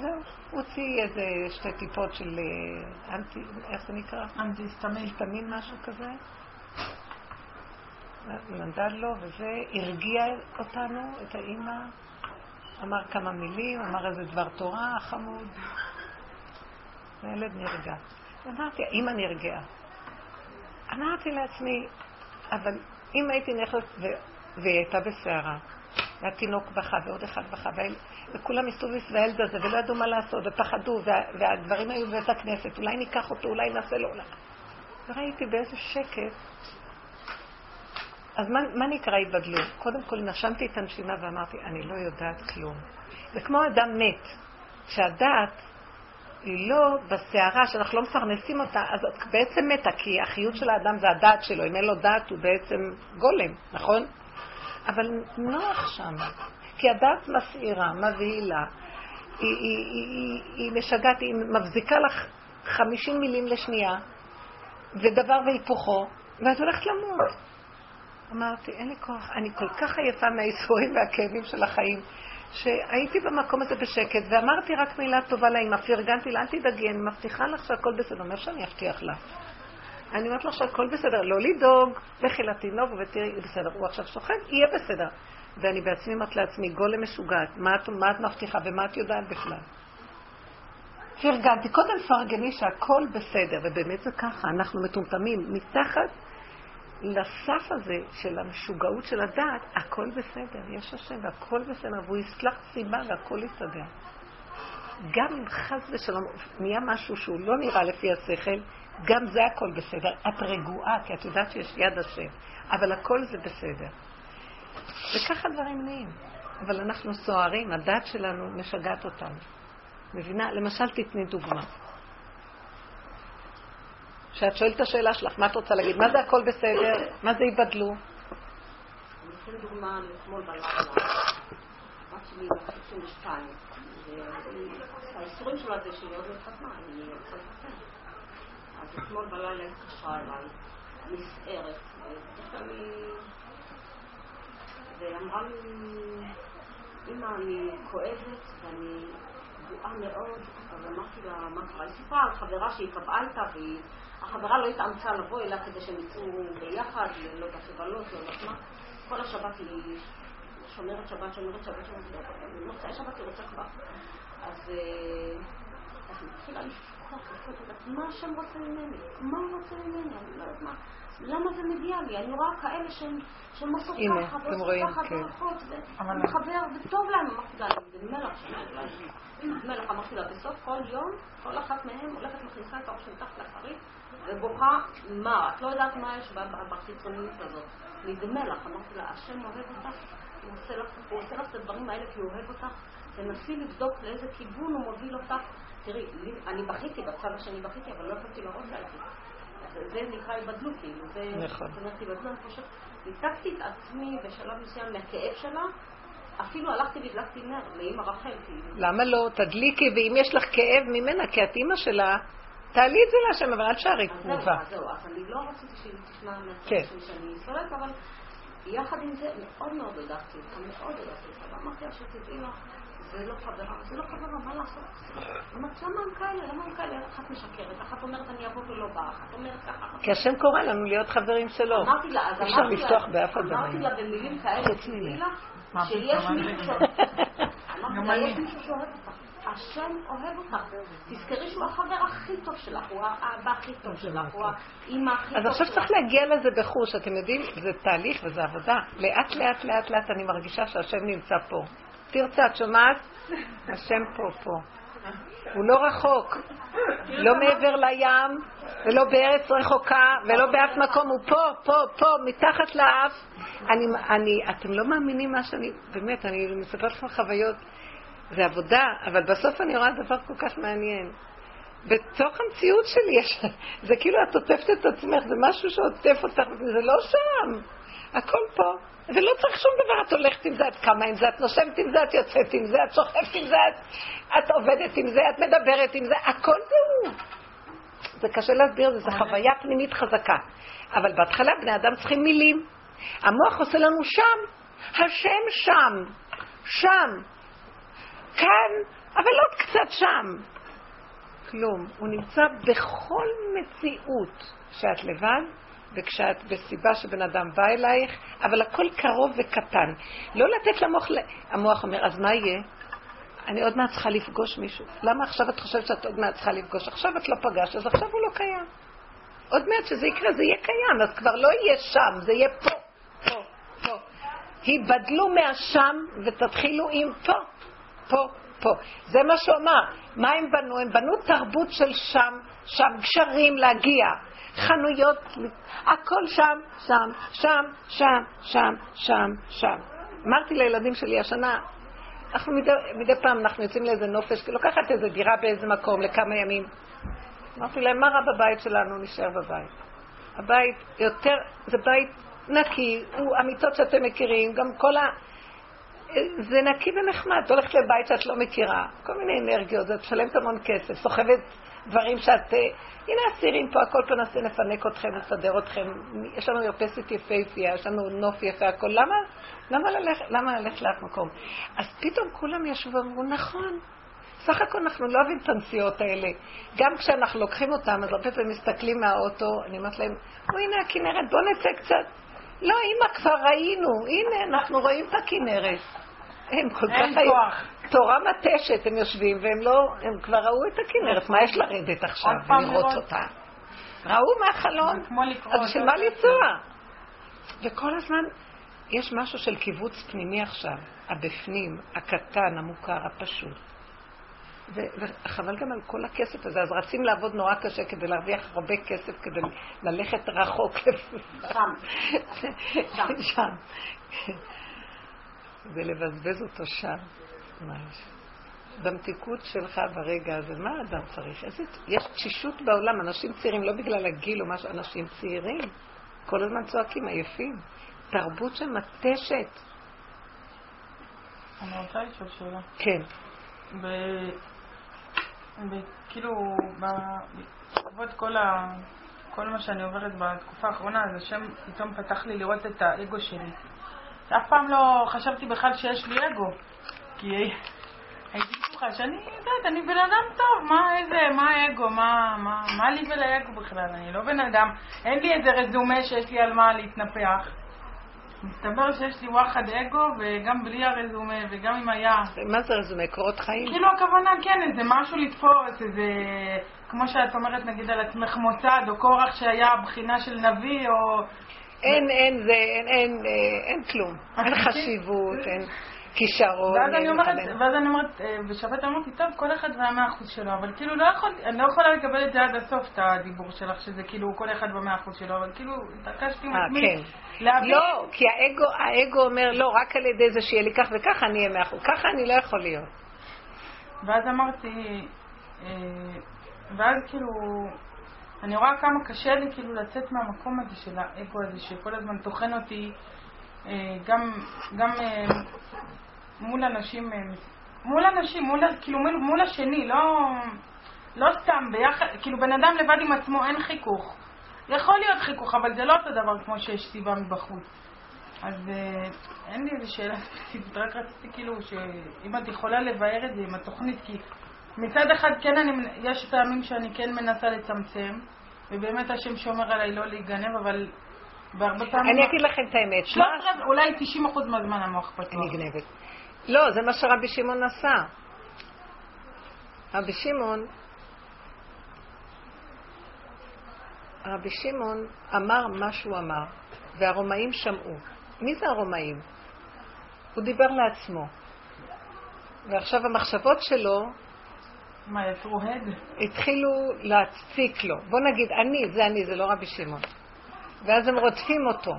זהו, הוציא איזה שתי טיפות של אה, אנטי, איך זה נקרא? אנטי-סטמין. סטמין, משהו כזה. נדד לו, וזה הרגיע אותנו, את האימא. אמר כמה מילים, אמר איזה דבר תורה חמוד. והילד נרגע. אמרתי, האימא נרגעה. אמרתי לעצמי, אבל אם הייתי נכנסת, והיא הייתה בסערה, והתינוק בכה, ועוד אחד בכה, וכולם הסתובבו סביב הילד הזה, ולא ידעו מה לעשות, ופחדו, וה, והדברים היו בבית הכנסת, אולי ניקח אותו, אולי נעשה לו... וראיתי באיזה שקט. אז מה, מה נקרא התבדלו? קודם כל נשמתי את הנשימה ואמרתי, אני לא יודעת כלום. זה כמו אדם מת, שהדעת היא לא בסערה, שאנחנו לא מפרנסים אותה, אז את בעצם מתה, כי החיות של האדם זה הדעת שלו, אם אין לו דעת הוא בעצם גולם, נכון? אבל נוח שם, כי הדעת מסעירה, מבהילה, היא, היא, היא, היא, היא משגעת, היא מבזיקה לך חמישים מילים לשנייה, ודבר והיפוכו, ואת הולכת למות. אמרתי, אין לי כוח, אני כל כך עייפה מהייסורים והכאבים של החיים, שהייתי במקום הזה בשקט, ואמרתי רק מילה טובה לאמא, פרגנתי לה, אל תדאגי, אני מבטיחה לך שהכל בסדר. אומר שאני אבטיח לה. אני אומרת לך שהכל בסדר, לא לדאוג, לכי לתינוק ותראי, בסדר. הוא עכשיו שוכב, יהיה בסדר. ואני בעצמי אומרת לעצמי, גולם משוגעת, מה את, מה את מבטיחה ומה את יודעת בכלל? פרגנתי, קודם פרגני שהכל בסדר, ובאמת זה ככה, אנחנו מטומטמים. מתחת לסף הזה של המשוגעות של הדעת, הכל בסדר, יש השם והכל בסדר, והוא יסלח סיבה והכל יסתדר. גם אם חס ושלום נהיה משהו שהוא לא נראה לפי השכל, גם זה הכל בסדר. את רגועה, כי את יודעת שיש יד השם, אבל הכל זה בסדר. וככה דברים נהיים. אבל אנחנו סוערים, הדת שלנו משגעת אותנו. מבינה? למשל, תתני דוגמה. כשאת שואלת את השאלה שלך, מה את רוצה להגיד? מה זה הכל בסדר? מה זה ייבדלו? אני אתן דוגמה אתמול בלילה. הבת שלי בת 32. האיסורים שלה זה שהיא עוד לא התחתנה, אני רוצה להתחתן. אז אתמול בלילה התקשרה אליי, נסערת. והיא אמרה לי, אמא, אני כואבת ואני פגועה מאוד, אז אמרתי לה, מה קרה? היא סיפרה על חברה שהיא קבעה איתה והיא... החברה לא התאמצה לבוא אליה כדי שהם יצאו ביחד, לא בחיבלות, לא יודעת מה. כל השבת היא שומרת שבת, שומרת שבת, שומרת שבת, במוצאי שבת היא רוצה כבר. אז היא התחילה לבכות. מה השם רוצה ממני? מה הוא רוצה ממני? אני לא יודעת מה. למה זה מגיע לי? אני רואה כאלה שהן עושות ככה, ועושות ככה, כן. והולכות, ומחבר, וטוב להם. אמרתי לה, זה מלח שם, מלח, אמרתי לה, בסוף כל יום, כל אחת מהן הולכת מכניסה את הראש מתחת לכרית, ובוכה, מה? את לא יודעת מה יש בחיצוניות הזאת. זה מלח. אמרתי לה, השם אוהב אותך, הוא עושה לך- לך את הדברים האלה כי הוא אוהב אותך. תנסי לבדוק לאיזה כיוון הוא מוביל אותך. תראי, אני בכיתי, בצד השני בכיתי, אבל לא יכולתי לראות להגיד. זה- זה נקרא היבדלות, כאילו, זה... נכון. זאת אומרת, היבדלות, אני חושבת, ניתקתי את עצמי בשלב מסוים מהכאב שלה, אפילו הלכתי והדלקתי נר לאמא רחל, כאילו. למה לא? תדליקי, ואם יש לך כאב ממנה, כי את אימא שלה, תעלי את זה להשם, אבל אל תשארי תגובה. אז זהו, אז אני לא רציתי שהיא תשמע מהצד כן. שאני סולדת, אבל יחד עם זה מאוד מאוד הודחתי אותה, מאוד הודחתי אותה, ואמרתי לה שתדעי לך, זה לא חברה, זה לא חברה, מה לעשות? למה הם כאלה? למה הם כאלה? אחת משקרת, אחת אומרת אני אבוא ולא באה, אחת אומרת ככה, כי השם קורא לנו להיות חברים שלו. אמרתי לה, אז אפשר אמרתי לה, לפתוח באף אחד אמרתי. לה במילים כאלה, לך, מה שיש מישהו אני- ש... אמרתי גם לה, אני. יש מישהו שאוהב אותך. השם אוהב אותך. תזכרי שהוא החבר הכי טוב שלך, הוא האבא הכי טוב שלך, הוא האימא הכי טוב אז שלך. עכשיו צריך להגיע לזה בחוש, אתם יודעים, זה תהליך וזה עבודה. לאט לאט לאט לאט אני מרגישה שהשם נמצא פה. תרצה, את שומעת? השם פה, פה. הוא לא רחוק, לא מעבר לים, ולא בארץ רחוקה, ולא באף מקום, הוא פה, פה, פה, מתחת לאף. אני, אני, אתם לא מאמינים מה שאני, באמת, אני מספרת לכם חוויות, זה עבודה, אבל בסוף אני רואה דבר כל כך מעניין. בתוך המציאות שלי יש, זה כאילו את עוטפת את עצמך, זה משהו שעוטף אותך, זה לא שם, הכל פה, ולא צריך שום דבר, את הולכת עם זה, את קמה עם זה, את נושמת עם זה, את יוצאת עם זה, את שוכבת עם זה, את, את עובדת עם זה, את מדברת עם זה, הכל זה הוא. זה קשה להסביר, זה, זה חוויה פנימית חזקה. אבל בהתחלה בני אדם צריכים מילים. המוח עושה לנו שם, השם שם, שם, כאן, אבל עוד קצת שם. כלום. הוא נמצא בכל מציאות כשאת לבד וכשאת בסיבה שבן אדם בא אלייך, אבל הכל קרוב וקטן. לא לתת למוח, המוח אומר, אז מה יהיה? אני עוד מעט צריכה לפגוש מישהו. למה עכשיו את חושבת שאת עוד מעט צריכה לפגוש? עכשיו את לא פגשת, אז עכשיו הוא לא קיים. עוד מעט שזה יקרה, זה יהיה קיים, אז כבר לא יהיה שם, זה יהיה פה, פה, פה. היבדלו מהשם ותתחילו עם פה, פה, פה. זה מה שהוא אמר. מה הם בנו? הם בנו תרבות של שם, שם גשרים להגיע. חנויות, הכל שם, שם, שם, שם, שם, שם, שם. אמרתי לילדים שלי השנה, אנחנו מדי, מדי פעם אנחנו יוצאים לאיזה נופש, לוקחת איזה דירה באיזה מקום לכמה ימים. אמרתי להם, מה רע בבית שלנו? נשאר בבית. הבית יותר, זה בית נקי, הוא המיטות שאתם מכירים, גם כל ה... זה נקי ונחמד. את הולכת לבית שאת לא מכירה, כל מיני אנרגיות, את משלמת המון כסף, סוחבת דברים שאת... אה, הנה הסירים פה, הכל פה נעשה לפנק אתכם, נסדר אתכם. יש לנו מרפסת יפהפייה, יש לנו נוף יפה, הכל. למה? למה ללכת, למה ללכת לאף מקום? אז פתאום כולם ישבו ואמרו, נכון. סך הכל אנחנו לא אוהבים את הנסיעות האלה. גם כשאנחנו לוקחים אותם, אז הרבה פעמים מסתכלים מהאוטו, אני אומרת להם, או הנה הכנרת, בוא נצא קצת. לא, אמא, כבר ראינו, הנה, אנחנו רואים את הכנרת. הם כל כך היו... תורה מתשת, הם יושבים, והם לא, הם כבר ראו את הכנרת, מה יש לרדת עכשיו ולראות לראות. אותה? ראו מהחלון, אז בשביל. מה לנסוע? וכל הזמן יש משהו של קיבוץ פנימי עכשיו, הבפנים, הקטן, המוכר, הפשוט. וחבל גם על כל הכסף הזה, אז רצים לעבוד נורא קשה כדי להרוויח הרבה כסף, כדי ללכת רחוק. שם. שם. שם. ולבזבז אותו שם. ממש. במתיקות שלך ברגע הזה, מה האדם צריך? איזה... יש תשישות בעולם, אנשים צעירים, לא בגלל הגיל או משהו, אנשים צעירים, כל הזמן צועקים, עייפים. תרבות של מתשת. אני רוצה לשאול שאלה. כן. ב... ב... כאילו, ב- בעקבות כל, ה... כל מה שאני עוברת בתקופה האחרונה, אז השם פתאום פתח לי לראות את האגו שלי. אף פעם לא חשבתי בכלל שיש לי אגו. כי הייתי בטוחה שאני יודעת, אני בן אדם טוב, מה איזה, מה האגו, מה, מה, מה לי ולאגו בכלל? אני לא בן אדם, אין לי איזה רזומה שיש לי על מה להתנפח. מסתבר שיש לי וואחד אגו, וגם בלי הרזומה, וגם אם היה... מה זה רזומה? קורות חיים? כאילו הכוונה, כן, איזה משהו לתפוס, איזה... כמו שאת אומרת נגיד על עצמך מוסד, או קורח שהיה בחינה של נביא, או... אין, אין, זה, אין, אין, אה, אין כלום. אין חשיבות, אין כישרון. ואז אני אומרת. ואז אני אומרת, אה, בשבת אמרתי, טוב, כל אחד והמאה אחוז שלו, אבל כאילו לא יכול, אני לא יכולה לקבל את זה עד הסוף, את הדיבור שלך, שזה כאילו כל אחד במאה אחוז שלו, אבל כאילו, התעקשתי עם אה, עצמי כן. להבין. לא, כי האגו, האגו אומר, לא, רק על ידי זה שיהיה לי כך וכך אני אהיה מאה אחוז. ככה אני לא יכול להיות. ואז אמרתי, ואז כאילו, אני רואה כמה קשה לי כאילו לצאת מהמקום הזה של האגו הזה, שכל הזמן טוחן אותי, אה, גם, גם אה, מול אנשים, אה, מול אנשים, מול, כאילו מול, מול השני, לא, לא סתם ביחד, כאילו בן אדם לבד עם עצמו אין חיכוך. יכול להיות חיכוך, אבל זה לא אותו דבר כמו שיש סיבה מבחוץ. אז אה, אין לי איזה שאלה ספציפית, רק רציתי כאילו שאם את יכולה לבאר את זה עם התוכנית, כי מצד אחד כן אני, יש פעמים שאני כן מנסה לצמצם, ובאמת השם שומר עליי לא להיגנב, אבל בהרבה פעמים... אני אגיד לכם את האמת. שלוש מה- רבע, אולי 90% מהזמן המוח פתוח. אני גנבת. לא, זה מה שרבי שמעון עשה. רבי שמעון, רבי שמעון אמר מה שהוא אמר, והרומאים שמעו. מי זה הרומאים? הוא דיבר לעצמו. ועכשיו המחשבות שלו מה, יצרו הד? התחילו להציק לו. בוא נגיד, אני, זה אני, זה לא רבי שמעון. ואז הם רודפים אותו.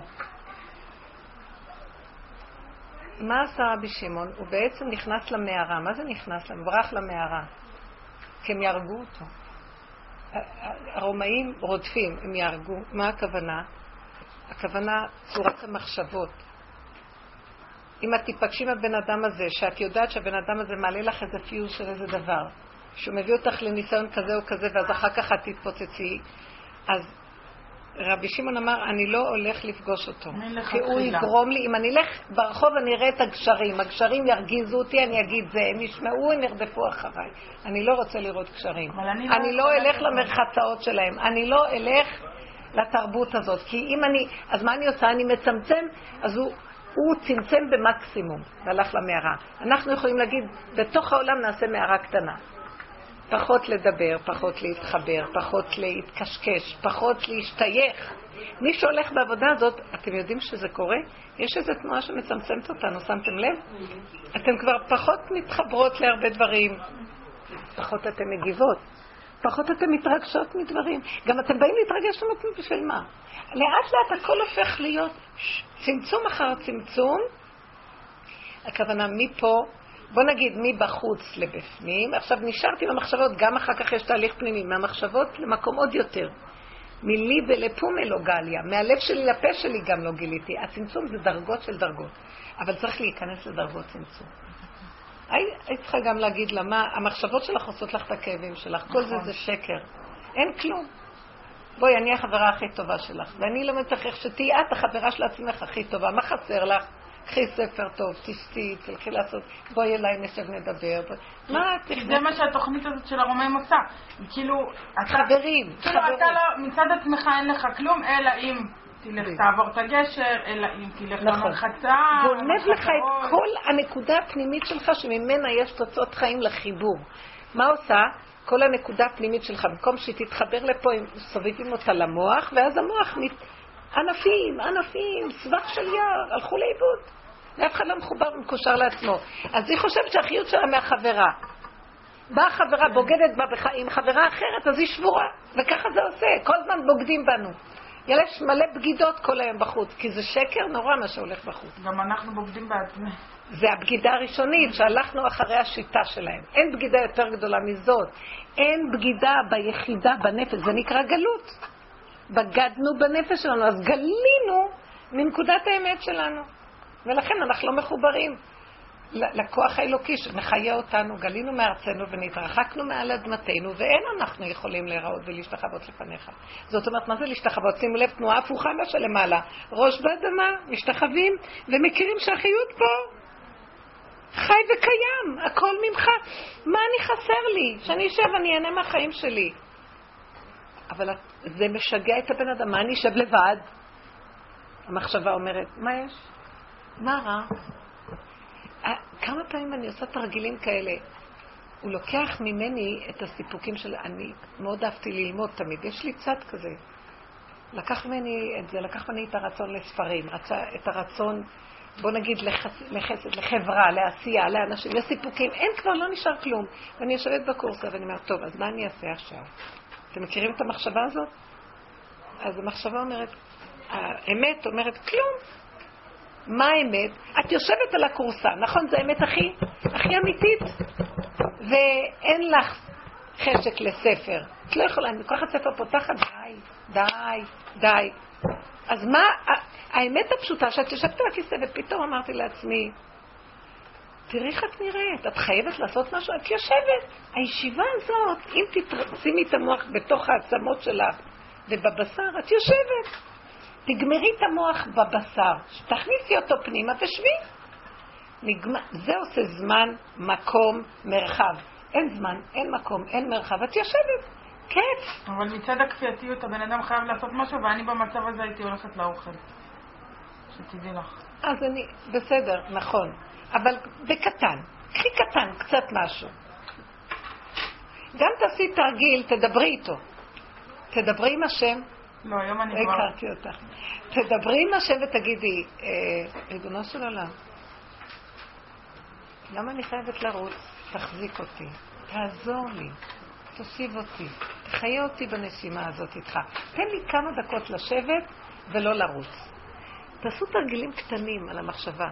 מה עשה רבי שמעון? הוא בעצם נכנס למערה. מה זה נכנס? הוא ברח למערה. כי הם יהרגו אותו. הרומאים רודפים, הם יהרגו. מה הכוונה? הכוונה צורת המחשבות. אם את תיפגשי עם הבן אדם הזה, שאת יודעת שהבן אדם הזה מעלה לך איזה פיוז של איזה דבר, שהוא מביא אותך לניסיון כזה או כזה, ואז אחר כך את תתפוצצי, אז רבי שמעון אמר, אני לא הולך לפגוש אותו. כי הוא יגרום לי, אם אני אלך ברחוב אני אראה את הגשרים, הגשרים ירגיזו אותי, אני אגיד זה, הם ישמעו, הם ירדפו אחריי. אני לא רוצה לראות גשרים. אני לא אני לא יכולה אלך. למרחצאות שלהם, אני לא אלך לתרבות הזאת. כי אם אני, אז מה אני עושה? אני מצמצם, אז הוא... הוא צמצם במקסימום והלך למערה. אנחנו יכולים להגיד, בתוך העולם נעשה מערה קטנה. פחות לדבר, פחות להתחבר, פחות להתקשקש, פחות להשתייך. מי שהולך בעבודה הזאת, אתם יודעים שזה קורה? יש איזו תנועה שמצמצמת אותנו, שמתם לב? אתם כבר פחות מתחברות להרבה דברים, פחות אתן מגיבות, פחות אתן מתרגשות מדברים. גם אתם באים להתרגש למקום בשביל מה? לאט לאט הכל הופך להיות צמצום אחר צמצום. הכוונה מפה, בוא נגיד מבחוץ לבפנים, עכשיו נשארתי במחשבות, גם אחר כך יש תהליך פנימי, מהמחשבות למקום עוד יותר. מלי ולפומה לא גליה, מהלב שלי לפה שלי גם לא גיליתי. הצמצום זה דרגות של דרגות, אבל צריך להיכנס לדרגות צמצום. היית צריכה גם להגיד לה, מה, המחשבות שלך עושות לך את הכאבים שלך, כל זה זה שקר. אין כלום. בואי, אני החברה הכי טובה שלך, ואני לא מצליח שתהיי את החברה של עצמך הכי טובה. מה חסר לך? קחי ספר טוב, תשתי, תלכי לעשות, בואי אליי, נשב נדבר. מה את זה מה שהתוכנית הזאת של הרומאים עושה. כאילו, אתה... חברים, כאילו. אתה לא, מצד עצמך אין לך כלום, אלא אם תלך בדיוק. תעבור את הגשר, אלא אם תלך נכון. למרחצה. גונב לך את. כל הנקודה הפנימית שלך שממנה יש תוצאות חיים לחיבור. מה עושה? כל הנקודה הפנימית שלך, במקום שהיא תתחבר לפה, הם סובבים אותה למוח, ואז המוח, מת... ענפים, ענפים, סבך של יער, הלכו לאיבוד. ואף אחד לא מחובר ומקושר לעצמו. אז היא חושבת שהחיות שלה מהחברה. באה חברה, בוגדת בה בח... עם חברה אחרת, אז היא שבורה. וככה זה עושה, כל הזמן בוגדים בנו. יש מלא בגידות כל היום בחוץ, כי זה שקר נורא מה שהולך בחוץ. גם אנחנו בוגדים בעצמנו. זה הבגידה הראשונית, שהלכנו אחרי השיטה שלהם. אין בגידה יותר גדולה מזאת. אין בגידה ביחידה, בנפש, זה נקרא גלות. בגדנו בנפש שלנו, אז גלינו מנקודת האמת שלנו. ולכן אנחנו לא מחוברים לכוח האלוקי שמחיה אותנו. גלינו מארצנו ונתרחקנו מעל אדמתנו, ואין אנחנו יכולים להיראות ולהשתחוות לפניך. זאת אומרת, מה זה להשתחוות? שימו לב, תנועה הפוכה מה שלמעלה. ראש באדמה, משתחווים, ומכירים שהחיות פה. חי וקיים, הכל ממך. מה אני חסר לי? שאני אשב, אני אהנה מהחיים שלי. אבל זה משגע את הבן אדם, מה אני אשב לבד? המחשבה אומרת, מה יש? מה רע? אה, כמה פעמים אני עושה תרגילים כאלה. הוא לוקח ממני את הסיפוקים של... אני מאוד אהבתי ללמוד תמיד, יש לי צד כזה. לקח ממני את זה, לקח ממני את הרצון לספרים, רצה, את הרצון, בוא נגיד, לחס, לחסד, לחברה, לעשייה, לאנשים, לסיפוקים. אין כבר, לא נשאר כלום. ואני יושבת בקורסה ואני אומרת, טוב, אז מה אני אעשה עכשיו? אתם מכירים את המחשבה הזאת? אז המחשבה אומרת, האמת אומרת, כלום. מה האמת? את יושבת על הכורסה, נכון? זו האמת הכי, הכי אמיתית. ואין לך חשק לספר. את לא יכולה, אני לוקחת ספר פותחת, די, די, די. אז מה, האמת הפשוטה, שאת יושבת על הכיסא ופתאום אמרתי לעצמי, תראי איך את נראית, את חייבת לעשות משהו, את יושבת. הישיבה הזאת, אם תשימי את המוח בתוך העצמות שלך ובבשר, את יושבת. תגמרי את המוח בבשר, תכניסי אותו פנימה, תשבי. נגמר, זה עושה זמן, מקום, מרחב. אין זמן, אין מקום, אין מרחב, את יושבת. כיף. אבל מצד הכפייתיות הבן אדם חייב לעשות משהו, ואני במצב הזה הייתי הולכת לאוכל. שתדעי לך. אז אני, בסדר, נכון. אבל בקטן. קחי קטן, קצת משהו. גם תעשי תרגיל, תדברי איתו. תדברי עם השם. לא, היום אני כבר... הכרתי אותך. תדברי עם השם ותגידי, אה, ריבונו של עולם, למה אני חייבת לרוץ? תחזיק אותי, תעזור לי, תושיב אותי, תחיה אותי בנשימה הזאת איתך. תן לי כמה דקות לשבת ולא לרוץ. תעשו תרגילים קטנים על המחשבה.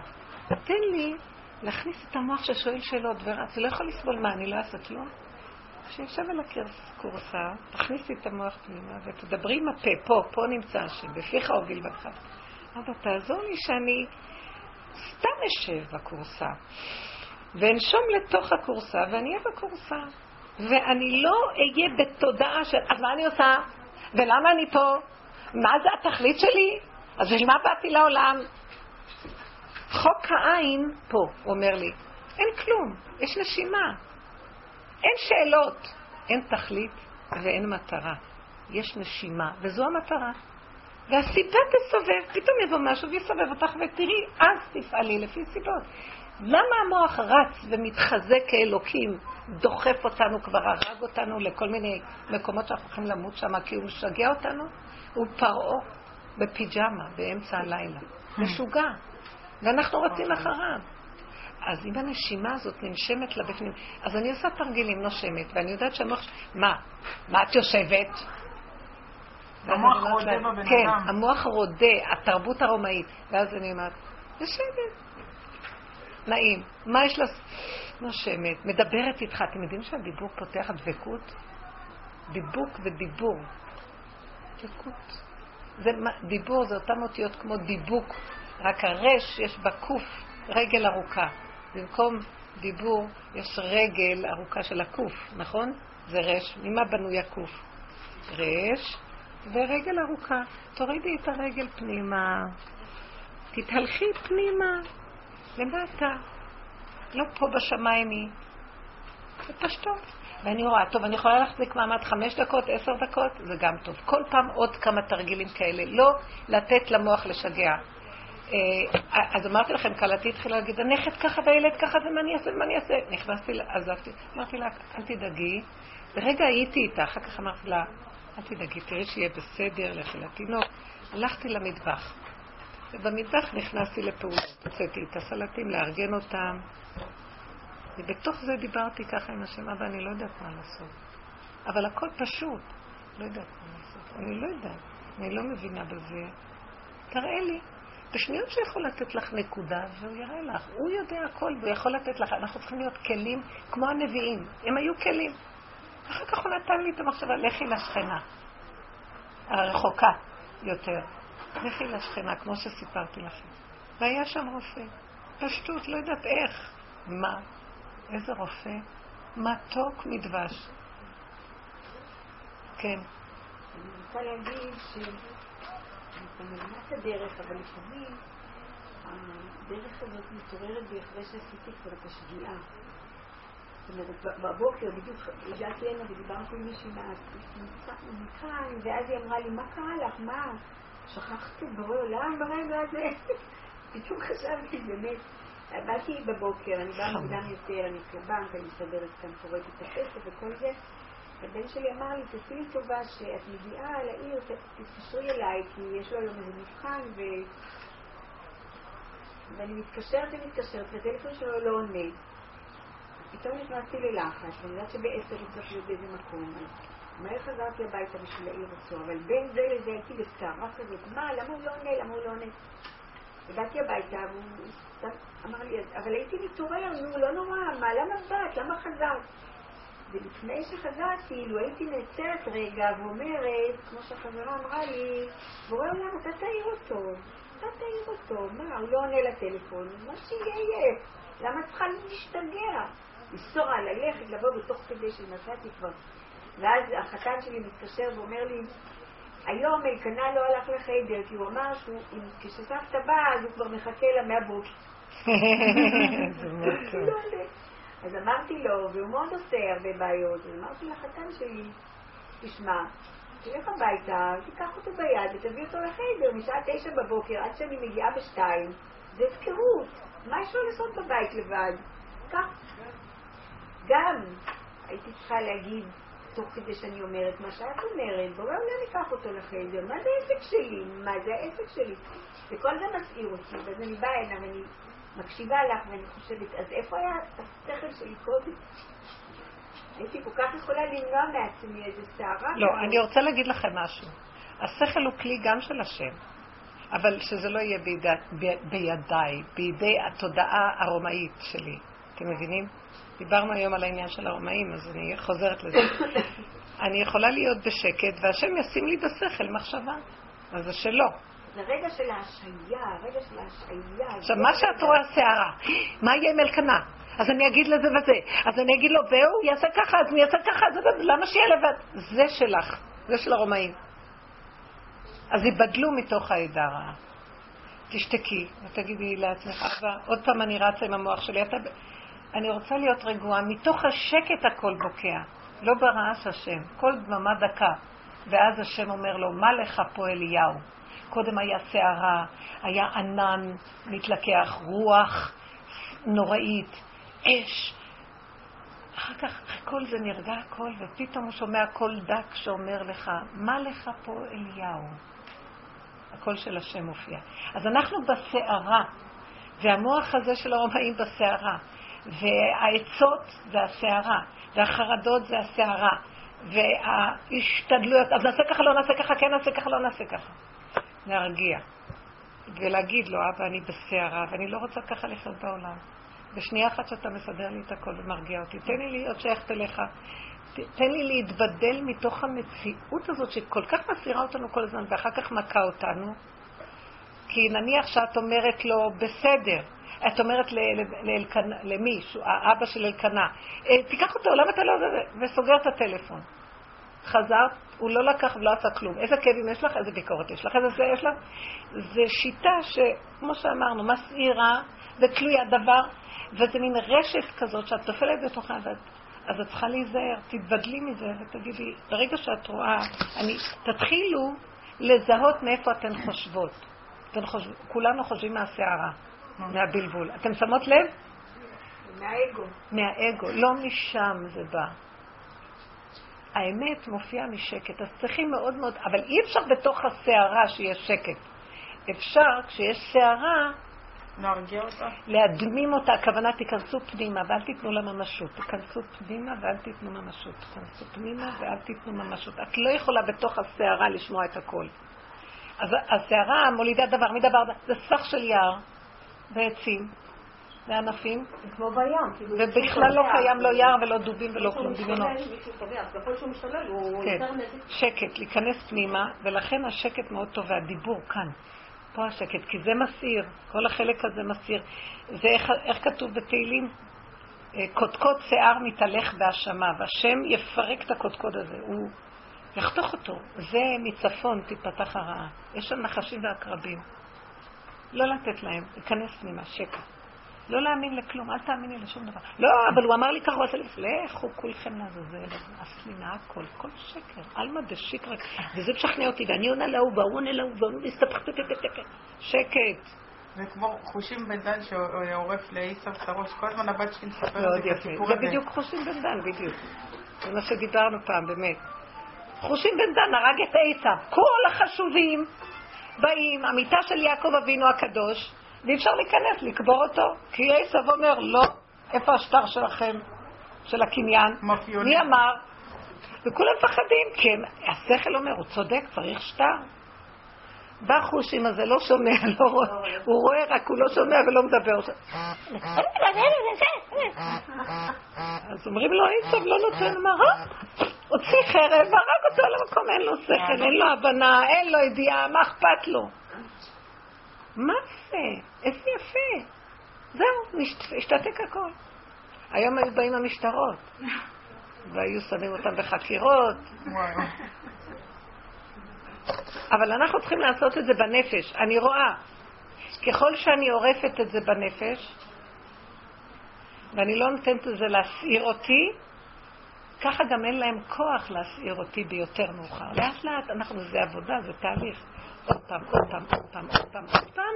תן לי להכניס את המוח ששואל שאלות ורץ, ולא יכול לסבול מה, אני לא אעשה כלום? שיושב על הכורסה, תכניסי את המוח פנימה ותדברי עם הפה, פה, פה נמצא השם, בפיך הוביל בך. אבא, תעזור לי שאני סתם אשב בכורסה. ואנשום לתוך הכורסה, ואני אהיה בכורסה. ואני לא אהיה בתודעה של, אז מה אני עושה? ולמה אני פה? מה זה התכלית שלי? אז בשביל מה באתי לעולם? חוק העין פה, הוא אומר לי, אין כלום, יש נשימה, אין שאלות, אין תכלית ואין מטרה. יש נשימה, וזו המטרה. והסיבה תסובב, פתאום יבוא משהו ויסובב אותך ותראי, אז תפעלי לפי סיבות. למה המוח רץ ומתחזק כאלוקים, דוחף אותנו, כבר הרג אותנו לכל מיני מקומות שאנחנו הולכים למות שם, כי הוא משגע אותנו? הוא פרעה בפיג'מה באמצע הלילה. משוגע. ואנחנו רצים אחריו. אז אם הנשימה הזאת ננשמת לבפנים, אז אני עושה תרגילים, נושמת, ואני יודעת שהמוח... מה? מה את יושבת? המוח רודה בבן אדם. כן, המוח רודה, התרבות הרומאית. ואז אני אומרת, יושבת. נעים. מה יש לה... נושמת, מדברת איתך. אתם יודעים שהדיבור פותח דבקות? דיבוק ודיבור. דבקות. זה, דיבור זה אותן אותיות כמו דיבוק, רק הרש יש בה קוף, רגל ארוכה. במקום דיבור יש רגל ארוכה של הקוף, נכון? זה רש. ממה בנוי הקוף? רש ורגל ארוכה. תורידי את הרגל פנימה. תתהלכי פנימה. למטה. לא פה בשמיים היא. בפשטות. ואני רואה, טוב, אני יכולה להחזיק מעמד חמש דקות, עשר דקות, זה גם טוב. כל פעם עוד כמה תרגילים כאלה. לא לתת למוח לשגע. אה, אז אמרתי לכם, כלתי התחילה להגיד, הנכד ככה והילד ככה, ומה אני אעשה ומה אני אעשה. נכנסתי, עזבתי, אמרתי לה, אל תדאגי. לרגע הייתי איתה, אחר כך אמרתי לה, אל תדאגי, תראי שיהיה בסדר, לכי לתינוק. הלכתי למטבח. ובמטבח נכנסתי לפעולות, הוצאתי את הסלטים, לארגן אותם, ובתוך זה דיברתי ככה עם השם, אבא, אני לא יודעת מה לעשות. אבל הכל פשוט, לא יודעת מה לעשות. אני לא יודעת, אני לא מבינה בזה. תראה לי. בשניות שהוא יכול לתת לך נקודה, והוא יראה לך. הוא יודע הכל, והוא יכול לתת לך. אנחנו צריכים להיות כלים כמו הנביאים. הם היו כלים. אחר כך הוא נתן לי את המחשבה, לכי לשכנה. הרחוקה יותר. לכי לשכנה, כמו שסיפרתי לכם. והיה שם רופא. פשטות, לא יודעת איך. מה? איזה רופא? מתוק מדבש. כן. אני רוצה להגיד שאני מבינה את הדרך, אבל לפעמים הדרך הזאת מתעוררת בי אחרי שעשיתי כבר את השגיאה. זאת אומרת, בבוקר בדיוק הגעתי הנה ודיברתי עם מישהי מכאן, ואז היא אמרה לי, מה קרה לך? מה? שכחתי בורא עולם ברגע הזה? פתאום חשבתי, באמת, באתי בבוקר, אני באה מוקדם יותר, אני כבנק, אני מסדרת כאן, קוראת את הכסף וכל זה. הבן שלי אמר לי, תעשי לי טובה שאת מגיעה לעיר, תתקשרי אליי, כי יש לו היום איזה מבחן, ו... ואני מתקשרת ומתקשרת, והטלפון שלו לא עונה. פתאום נכנסתי ללחץ, ואני יודעת שבעשר הוא צריך להיות באיזה מקום. מהר חזרתי הביתה בשביל להעיר אותו, אבל בין זה לזה הייתי בסערה כזאת, מה, למה הוא לא עונה, למה הוא לא עונה? הגעתי הביתה, והוא אמר לי, אבל הייתי מתעורר, נו, לא נורא, מה, למה באת, למה חזרת? ולפני שחזרתי, אילו הייתי נעצרת רגע ואומרת, כמו שהחברה אמרה לי, בורא עולם, אתה תעיר אותו, אתה תעיר אותו, מה, הוא לא עונה לטלפון, מה שיהיה, למה צריכה להשתגע? לנסוע, ללכת, לבוא בתוך כדי שנסעתי כבר. ואז החתן שלי מתקשר ואומר לי, היום אלקנה לא הלך לחיידר, כי הוא אמר שכשסבתא באה, אז הוא כבר מחכה לה מהבוקר. אז אמרתי לו, והוא מאוד עושה הרבה בעיות, אז אמרתי לחתן שלי, תשמע, תלך הביתה, תיקח אותו ביד ותביא אותו לחיידר משעה תשע בבוקר עד שאני מגיעה בשתיים, זה הפקרות, מה יש לו לעשות בבית לבד? כך. גם הייתי צריכה להגיד, תוך כדי שאני אומרת מה שאת אומרת, בואו אולי ניקח אותו לחדר, מה זה העסק שלי? מה זה העסק שלי? וכל זה מסעיר אותי, ואז אני באה הנה ואני מקשיבה לך ואני חושבת, אז איפה היה השכל שלי קודם? הייתי כל כך יכולה למנוע מעצמי איזה סערה. לא, אני רוצה להגיד לכם משהו. השכל הוא כלי גם של השם, אבל שזה לא יהיה בידי, בידיי, בידי התודעה הרומאית שלי. אתם מבינים? דיברנו היום על העניין של הרומאים, אז אני חוזרת לזה. אני יכולה להיות בשקט, והשם ישים לי בשכל מחשבה. אז זה שלו. זה רגע של ההשעיה, רגע של ההשעיה. עכשיו, מה שאת רואה שערה, מה יהיה עם אלקנה? אז אני אגיד לזה וזה, אז אני אגיד לו, והוא יעשה ככה, אז הוא יעשה ככה, אז למה שיהיה לבד? זה שלך, זה של הרומאים. אז ייבדלו מתוך העדה הרעה. תשתקי ותגידי לעצמך, אבא, עוד פעם אני רצה עם המוח שלי, אתה... אני רוצה להיות רגועה, מתוך השקט הכל בוקע, לא ברעש השם, כל דממה דקה. ואז השם אומר לו, מה לך פה אליהו? קודם היה סערה, היה ענן מתלקח, רוח נוראית, אש. אחר כך כל זה נרגע הכל, ופתאום הוא שומע קול דק שאומר לך, מה לך פה אליהו? הקול של השם מופיע. אז אנחנו בסערה, והמוח הזה של הרומאים בסערה. והעצות זה הסערה, והחרדות זה הסערה, וההשתדלויות, אז נעשה ככה, לא נעשה ככה, כן נעשה ככה, לא נעשה ככה. להרגיע. ולהגיד לו, אבא, אני בסערה, ואני לא רוצה ככה לחיות בעולם. בשנייה אחת שאתה מסדר לי את הכל ומרגיע אותי, תן לי להיות שייכת אליך. תן לי להתבדל מתוך המציאות הזאת שכל כך מסירה אותנו כל הזמן ואחר כך מכה אותנו. כי נניח שאת אומרת לו, בסדר, את אומרת למישהו, האבא של אלקנה, אה, תיקח אותו, למה אתה לא... וסוגר את הטלפון. חזרת, הוא לא לקח ולא עשה כלום. איזה כאבים יש לך, איזה ביקורת יש לך, איזה זה יש לך. זה שיטה שכמו שאמרנו, מסעירה ותלויה דבר, וזה מין רשת כזאת שאת נופלת בתוכה, ואת, אז את צריכה להיזהר, תתבדלי מזה ותגידי, ברגע שאת רואה, אני, תתחילו לזהות מאיפה אתן חושבות. אתן חושב, כולנו חושבים מהסערה. מהבלבול. אתם שמות לב? מהאגו. מהאגו, לא משם זה בא. האמת מופיעה משקט, אז צריכים מאוד מאוד, אבל אי אפשר בתוך הסערה שיש שקט. אפשר, כשיש סערה, להרגיע אותה? להדמים אותה, הכוונה תיכנסו פנימה ואל תיתנו לה ממשות. תיכנסו פנימה ואל תיתנו ממשות. תיכנסו פנימה ואל תיתנו ממשות. את לא יכולה בתוך הסערה לשמוע את הכל. אז הסערה מולידה דבר, מי דבר? זה סך של יער. ועצים, וענפים. זה כמו בים. כאילו, ובכלל לא קיים לא יער ולא דובים ולא כלום דמיונות. כן. שקט, להיכנס פנימה, ולכן השקט מאוד טוב, והדיבור כאן. פה השקט, כי זה מסעיר, כל החלק הזה מסעיר. זה איך, איך כתוב בתהילים? אה, קודקוד שיער מתהלך בהאשמה, והשם יפרק את הקודקוד הזה, הוא יחתוך אותו. זה מצפון תיפתח הרעה. יש שם נחשים ועקרבים. לא לתת להם, להיכנס פנימה, שקט. לא להאמין לכלום, אל תאמיני לשום דבר. לא, אבל הוא אמר לי ככה, הוא עשה לי, לכו כולכם לעזאזל, נמאס לי מהכל, כל שקר, עלמא דשיקרא, וזה משכנע אותי, ואני עונה להוא, והוא עונה להוא, והוא מסתפק, שקט. זה כמו חושים בן דן שעורף לעיסו את הראש. כל הזמן הבת שלי מספרת את. הסיפור זה הזה. בדיוק חושים בן דן, בדיוק. זה מה שדיברנו פעם, באמת. חושים בן דן הרג את עשיו. כל החשובים באים, המיטה של יעקב אבינו הקדוש, ואי אפשר להיכנס, לקבור אותו. כי עשיו אומר, לא, איפה השטר שלכם, של הקניין? מי אמר? וכולם מפחדים, כי הם- השכל אומר, הוא צודק, צריך שטר. בא חושים הזה, לא שומע, לא רואה, הוא רואה רק, הוא לא שומע ולא מדבר. אז אומרים לו, עשב לא נותן, "אה?" הוציא חרב, הרג אותו על המקום, אין לו שכל, אין לו הבנה, אין לו ידיעה, מה אכפת לו? מה זה? איזה יפה. זהו, השתתק הכל. היום היו באים המשטרות, והיו שמים אותם בחקירות. אבל אנחנו צריכים לעשות את זה בנפש. אני רואה, ככל שאני עורפת את זה בנפש, ואני לא נותנת לזה להסעיר אותי, ככה גם אין להם כוח להסעיר אותי ביותר מאוחר. לאט לאט אנחנו, זה עבודה, זה תהליך. עוד פעם, עוד פעם, עוד פעם, עוד פעם, עוד פעם.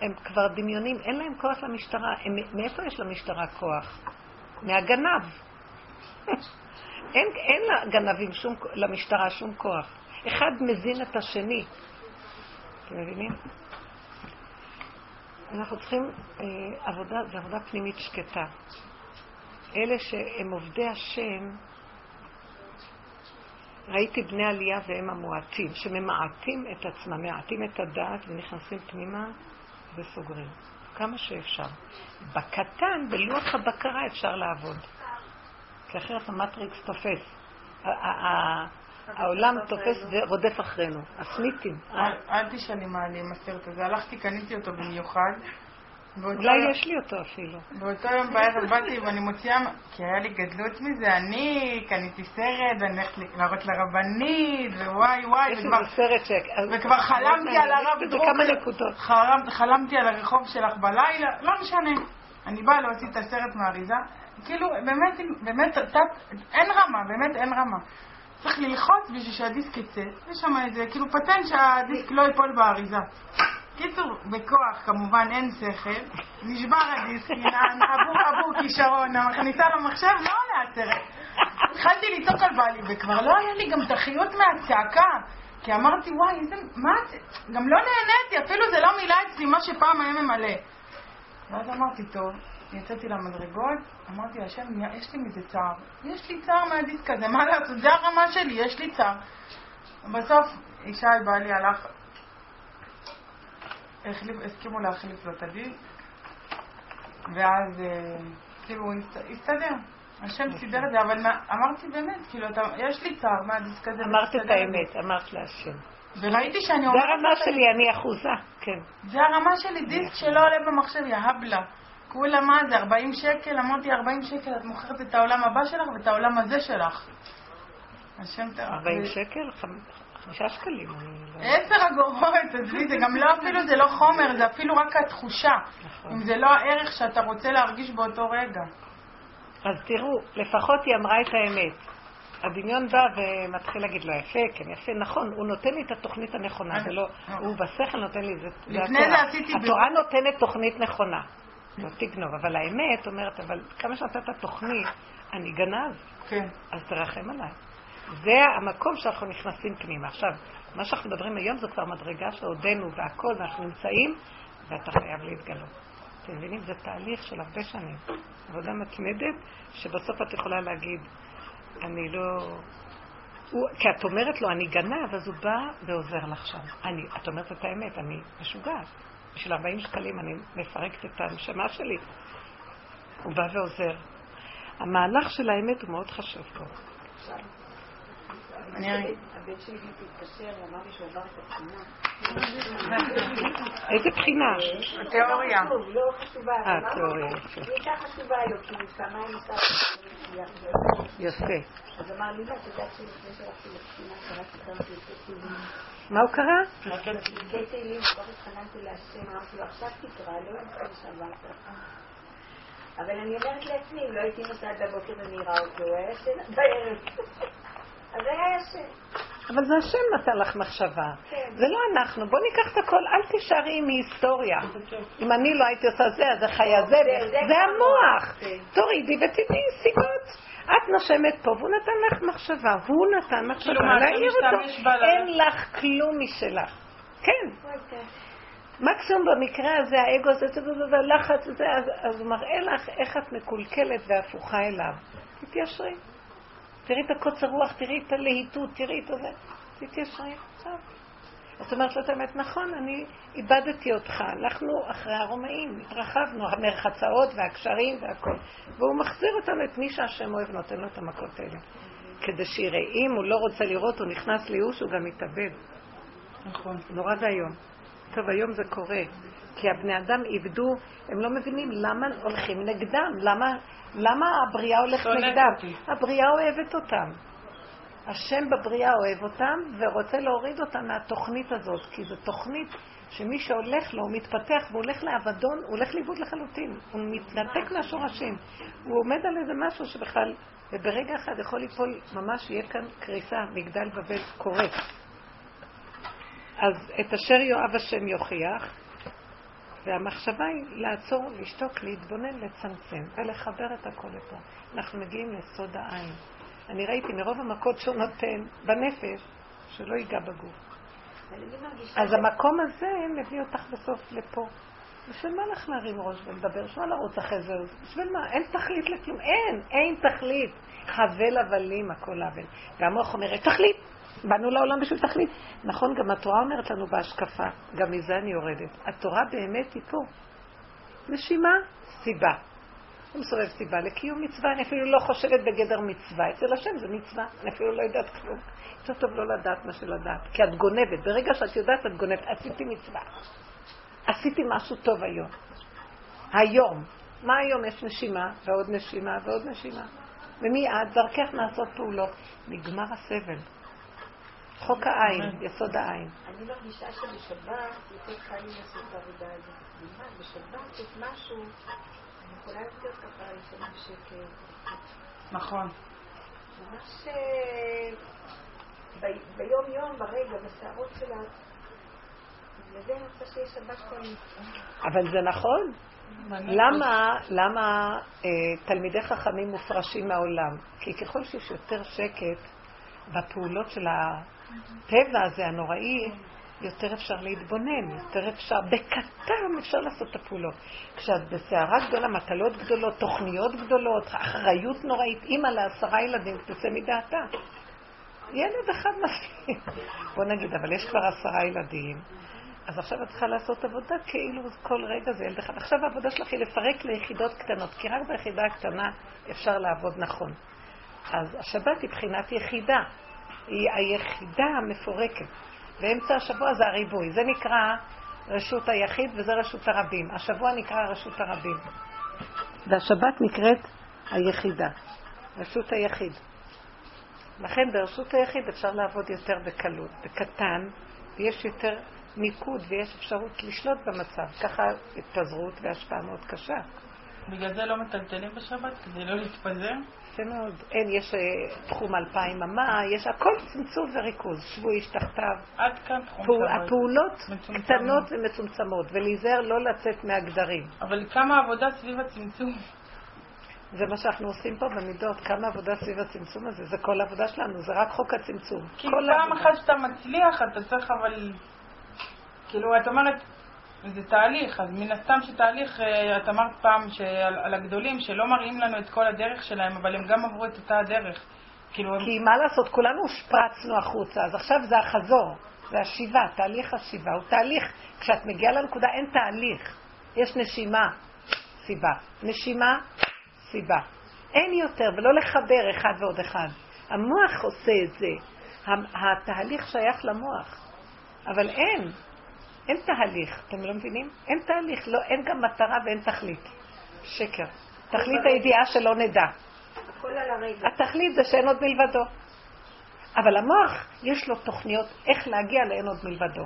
הם כבר דמיונים, אין להם כוח למשטרה. הם, מאיפה יש למשטרה כוח? מהגנב. אין, אין לגנבים שום, למשטרה שום כוח. אחד מזין את השני. אתם מבינים? אנחנו צריכים אה, עבודה, זו עבודה פנימית שקטה. אלה שהם עובדי השם, ראיתי בני עלייה והם המועטים, שממעטים את עצמם, מעטים את הדעת ונכנסים פנימה וסוגרים. כמה שאפשר. בקטן, בלוח הבקרה אפשר לעבוד. כי אחרת המטריקס תופס. העולם תופס ורודף אחרינו. הסמיתים. אל תשאלי מה אני עם הסרט הזה. הלכתי, קניתי אותו במיוחד. אולי יש לי אותו אפילו. באותו יום בערב באתי ואני מוציאה, כי היה לי גדלות מזה, אני קניתי סרט ואני הולכת להראות לרבנית ווואי וואי, וכבר- סרט ש... וכבר חלמתי על הרב דרוקר. כמה נקודות. חלמת, חלמתי על הרחוב שלך בלילה, לא משנה. אני באה להוציא את הסרט מהאריזה, כאילו, באמת, באמת, אין רמה, באמת אין רמה. צריך ללחוץ בשביל שהדיסק יצא. יש שם איזה, כאילו, פטנט שהדיסק לא ייפול באריזה. קיצור, בכוח, כמובן, אין שכל. נשבר הדיסק, עבור עבור כישרון, מכניסה למחשב, לא עולה הסרט. התחלתי לצעוק על בעלי, וכבר לא היה לי גם את החיות מהצעקה. כי אמרתי, וואי, איזה, מה את... גם לא נהניתי, אפילו זה לא מילא אצלי מה שפעם היה ממלא. ואז אמרתי, טוב, יצאתי למדרגות, אמרתי להשם, יש לי מזה צער. יש לי צער מהדיסק הזה, מה לעשות? זה הרמה שלי, יש לי צער. בסוף, ישי בעלי הלך, החליף, הסכימו להחליף לו את הדיסק, ואז אה, כאילו הוא הסת- הסתדר. השם סידר את זה, אבל אמרתי באמת, כאילו, יש לי צער מהדיסק הזה. אמרת את. האמת, אמרת להשם. וראיתי שאני זה אומרת... הרמה את שלי, אני אחוזה, כן. זה הרמה שלי, דיסק שלא עולה במחשב, יא הבלה. כולה מה זה, 40 שקל? אמרתי, 40 שקל, את מוכרת את העולם הבא שלך ואת העולם הזה שלך. השם תראה. 40 שקל? חמ- חמישה שקלים. לא- עשר אגורות, עזבי, זה גם לא אפילו, זה לא חומר, זה אפילו רק התחושה. נכון. אם זה לא הערך שאתה רוצה להרגיש באותו רגע. אז תראו, לפחות היא אמרה את האמת. הדמיון בא ומתחיל להגיד לו, יפה, כן, יפה, נכון, הוא נותן לי את התוכנית הנכונה, זה לא, הוא בשכל נותן לי, זה זה לפני התורה. זה עשיתי התורה נותנת תוכנית נכונה, לא תגנוב, אבל האמת אומרת, אבל כמה שנתת תוכנית, אני גנב, כן. אז תרחם עליי. זה המקום שאנחנו נכנסים פנימה. עכשיו, מה שאנחנו מדברים היום זו כבר מדרגה שעודנו והכל, ואנחנו נמצאים, ואתה חייב להתגלות. אתם מבינים? זה תהליך של הרבה שנים. עבודה מתמדת, שבסוף את יכולה להגיד, אני לא... הוא, כי את אומרת לו, אני גנב, אז הוא בא ועוזר לך שם. אני, את אומרת את האמת, אני משוגעת. בשביל 40 שקלים אני מפרקת את הנשמה שלי. הוא בא ועוזר. המהלך של האמת הוא מאוד חשוב פה. אני- הבן שלי התקשר, הוא אמר לי שהוא עבר את הבחינה. איזה בחינה? תיאוריה. חשוב, לא חשובה. אה, אמרתי, תיאוריה, יפה. היא הייתה חשובה לו, כי הוא פעמיים ניסה... יפה. אז אמר לי, לא, את יודעת שלפני שהלכתי לבחינה, קראתי כמה פרקי תהילים. מה הוא קרא? פרקי תהילים, כבר התחננתי להשם, אמרתי לו, עכשיו תקרא, לא יום שעברת. אבל אני אומרת לעצמי, אם לא הייתי נוסעת בבוקר ומעירה אותו, הוא היה ישן בערב. אז היה ישן. אבל זה השם נתן לך מחשבה. זה לא אנחנו. בוא ניקח את הכל, אל תישארי עם היסטוריה. אם אני לא הייתי עושה זה, אז איך היה זה, זה המוח. תורידי ותתני סיבות. את נושמת פה, והוא נתן לך מחשבה. הוא נתן מחשבה להעיר אותו. אין לך כלום משלך. כן. מקסימום במקרה הזה, האגו הזה, לחץ, אז הוא מראה לך איך את מקולקלת והפוכה אליו. תתיישרי. תראי את הקוצר רוח, תראי את הלהיטות, תראי את זה. תתיישרי עכשיו. זאת אומרת לו את האמת, נכון, אני איבדתי אותך, הלכנו אחרי הרומאים, התרחבנו, המרחצאות והקשרים והכל. והוא מחזיר אותנו את מי שהשם אוהב, נותן לו את המכות האלה. כדי שיראה, אם הוא לא רוצה לראות, הוא נכנס לייאוש, הוא גם מתאבד. נכון. נורא ואיום. טוב, היום זה קורה. כי הבני אדם איבדו, הם לא מבינים למה הולכים נגדם, למה, למה הבריאה הולכת נגדם. אותי. הבריאה אוהבת אותם. השם בבריאה אוהב אותם ורוצה להוריד אותם מהתוכנית הזאת, כי זו תוכנית שמי שהולך לו, הוא מתפתח והוא הולך לאבדון, הוא הולך לאיבוד לחלוטין, הוא מתנתק מהשורשים. הוא עומד על איזה משהו שבכלל, וברגע אחד יכול ליפול, ממש יהיה כאן קריסה, מגדל בבל קורס. אז את אשר יואב השם יוכיח, והמחשבה היא לעצור, לשתוק, להתבונן, לצמצם ולחבר את הכל לפה. אנחנו מגיעים לסוד העין. אני ראיתי מרוב המכות שהוא נותן בנפש, שלא ייגע בגוף. אז המקום הזה מביא אותך בסוף לפה. בשביל מה לך להרים ראש ולדבר? בשביל מה לרוץ אחרי זה? בשביל מה? אין תכלית לכלום. אין, אין תכלית. חבל הבלים הכל הבל. והמוח אומרת, תכלית. באנו לעולם בשביל תכלית. נכון, גם התורה אומרת לנו בהשקפה, גם מזה אני יורדת. התורה באמת היא פה. נשימה, סיבה. הוא מסובב סיבה לקיום מצווה, אני אפילו לא חושבת בגדר מצווה. אצל השם זה מצווה, אני אפילו לא יודעת כלום. יותר טוב לא לדעת מה שלדעת, כי את גונבת. ברגע שאת יודעת, את גונבת. עשיתי מצווה. עשיתי משהו טוב היום. היום. מה היום? יש נשימה, ועוד נשימה, ועוד נשימה. ומיד, דרכך נעשות פעולות. נגמר הסבל. חוק העין, יסוד העין. אני מרגישה שבשבת יותר קל לי לעשות את העבודה הזאת. בשבת יש משהו, אני יכולה יותר ככה לישון בשקט. נכון. ממש אה, ביום יום, ברגע, בשערות שלה. בגלל אני רוצה שיש שבת כל אבל זה נכון. למה, למה אה, תלמידי חכמים מופרשים מהעולם? כי ככל שיש יותר שקט בפעולות של הטבע הזה הנוראי, יותר אפשר להתבונן, יותר אפשר, בקטן אפשר לעשות את הפעולות. כשאת בסערה גדולה, מטלות גדולות, תוכניות גדולות, אחריות נוראית, אימא לעשרה ילדים, תצא מדעתה. ילד אחד מספיק. בוא נגיד, אבל יש כבר עשרה ילדים, אז עכשיו את צריכה לעשות עבודה כאילו כל רגע זה ילד אחד. עכשיו העבודה שלך היא לפרק ליחידות קטנות, כי רק ביחידה הקטנה אפשר לעבוד נכון. אז השבת היא בחינת יחידה. היא היחידה המפורקת. באמצע השבוע זה הריבוי. זה נקרא רשות היחיד וזה רשות הרבים. השבוע נקרא רשות הרבים. והשבת נקראת היחידה. רשות היחיד. לכן ברשות היחיד אפשר לעבוד יותר בקלות, בקטן, ויש יותר מיקוד ויש אפשרות לשלוט במצב. ככה התפזרות והשפעה מאוד קשה. בגלל זה לא מטלטלים בשבת? כדי לא להתפזר? יפה מאוד. אין, יש אה, תחום אלפיים אמה, יש הכל צמצום וריכוז. שבו איש תחתיו. עד כאן תחום פעול, הפעולות מצומצם. קטנות ומצומצמות, ולהיזהר לא לצאת מהגדרים. אבל כמה עבודה סביב הצמצום? זה מה שאנחנו עושים פה במידות, כמה עבודה סביב הצמצום הזה, זה כל העבודה שלנו, זה רק חוק הצמצום. כי פעם אחת שאתה מצליח, אתה צריך אבל... כאילו, את אומרת, זה תהליך, אז מן הסתם שתהליך, אה, את אמרת פעם שעל, על הגדולים, שלא מראים לנו את כל הדרך שלהם, אבל הם גם עברו את אותה הדרך. כאילו כי הם... מה לעשות, כולנו הושפרצנו החוצה, אז עכשיו זה החזור, זה השיבה, תהליך השיבה. הוא תהליך, כשאת מגיעה לנקודה אין תהליך, יש נשימה, סיבה. נשימה, סיבה. אין יותר, ולא לחבר אחד ועוד אחד. המוח עושה את זה. התהליך שייך למוח. אבל אין, אין תהליך, אתם לא מבינים? אין תהליך, לא, אין גם מטרה ואין תכלית. שקר. תכלית הידיעה שלא נדע. הכל על הרגע. התכלית זה שאין עוד מלבדו. אבל המוח, יש לו תוכניות איך להגיע לאין עוד מלבדו.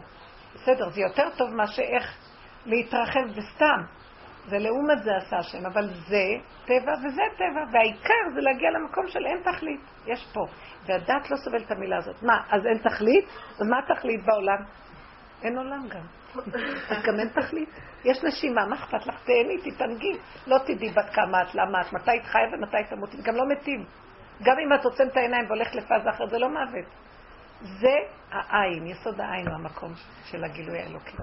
בסדר, זה יותר טוב מאשר איך להתרחב בסתם. זה לעומת זה עשה השם, אבל זה טבע וזה טבע, והעיקר זה להגיע למקום של אין תכלית, יש פה. והדת לא סובלת את המילה הזאת. מה, אז אין תכלית? אז מה התכלית בעולם? אין עולם גם. אז גם אין תכלית. יש נשימה, מה אכפת לך? תהני, תתענגי. לא תדעי בת כמה את, למה את, מתי את חיה ומתי תמותי, גם לא מתים. גם אם את עוצמת העיניים והולכת לפאזה אחרת, זה לא מוות. זה העין, יסוד העין הוא המקום של הגילוי האלוקי.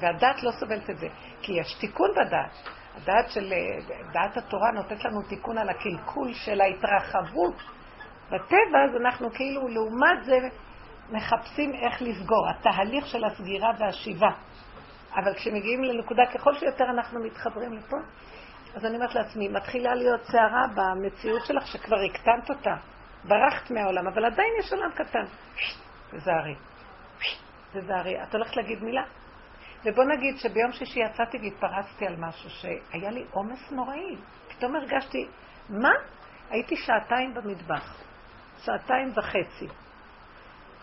והדת לא סובלת את זה, כי יש תיקון בדת. הדעת של, דעת התורה נותנת לנו תיקון על הקלקול של ההתרחבות. בטבע אז אנחנו כאילו לעומת זה מחפשים איך לסגור, התהליך של הסגירה והשיבה. אבל כשמגיעים לנקודה, ככל שיותר אנחנו מתחברים לפה, אז אני אומרת לעצמי, מתחילה להיות סערה במציאות שלך שכבר הקטנת אותה. ברחת מהעולם, אבל עדיין יש עולם קטן. תזהרי. תזהרי. את הולכת להגיד מילה? ובוא נגיד שביום שישי יצאתי והתפרצתי על משהו שהיה לי עומס נוראי. פתאום הרגשתי, מה? הייתי שעתיים במטבח. שעתיים וחצי.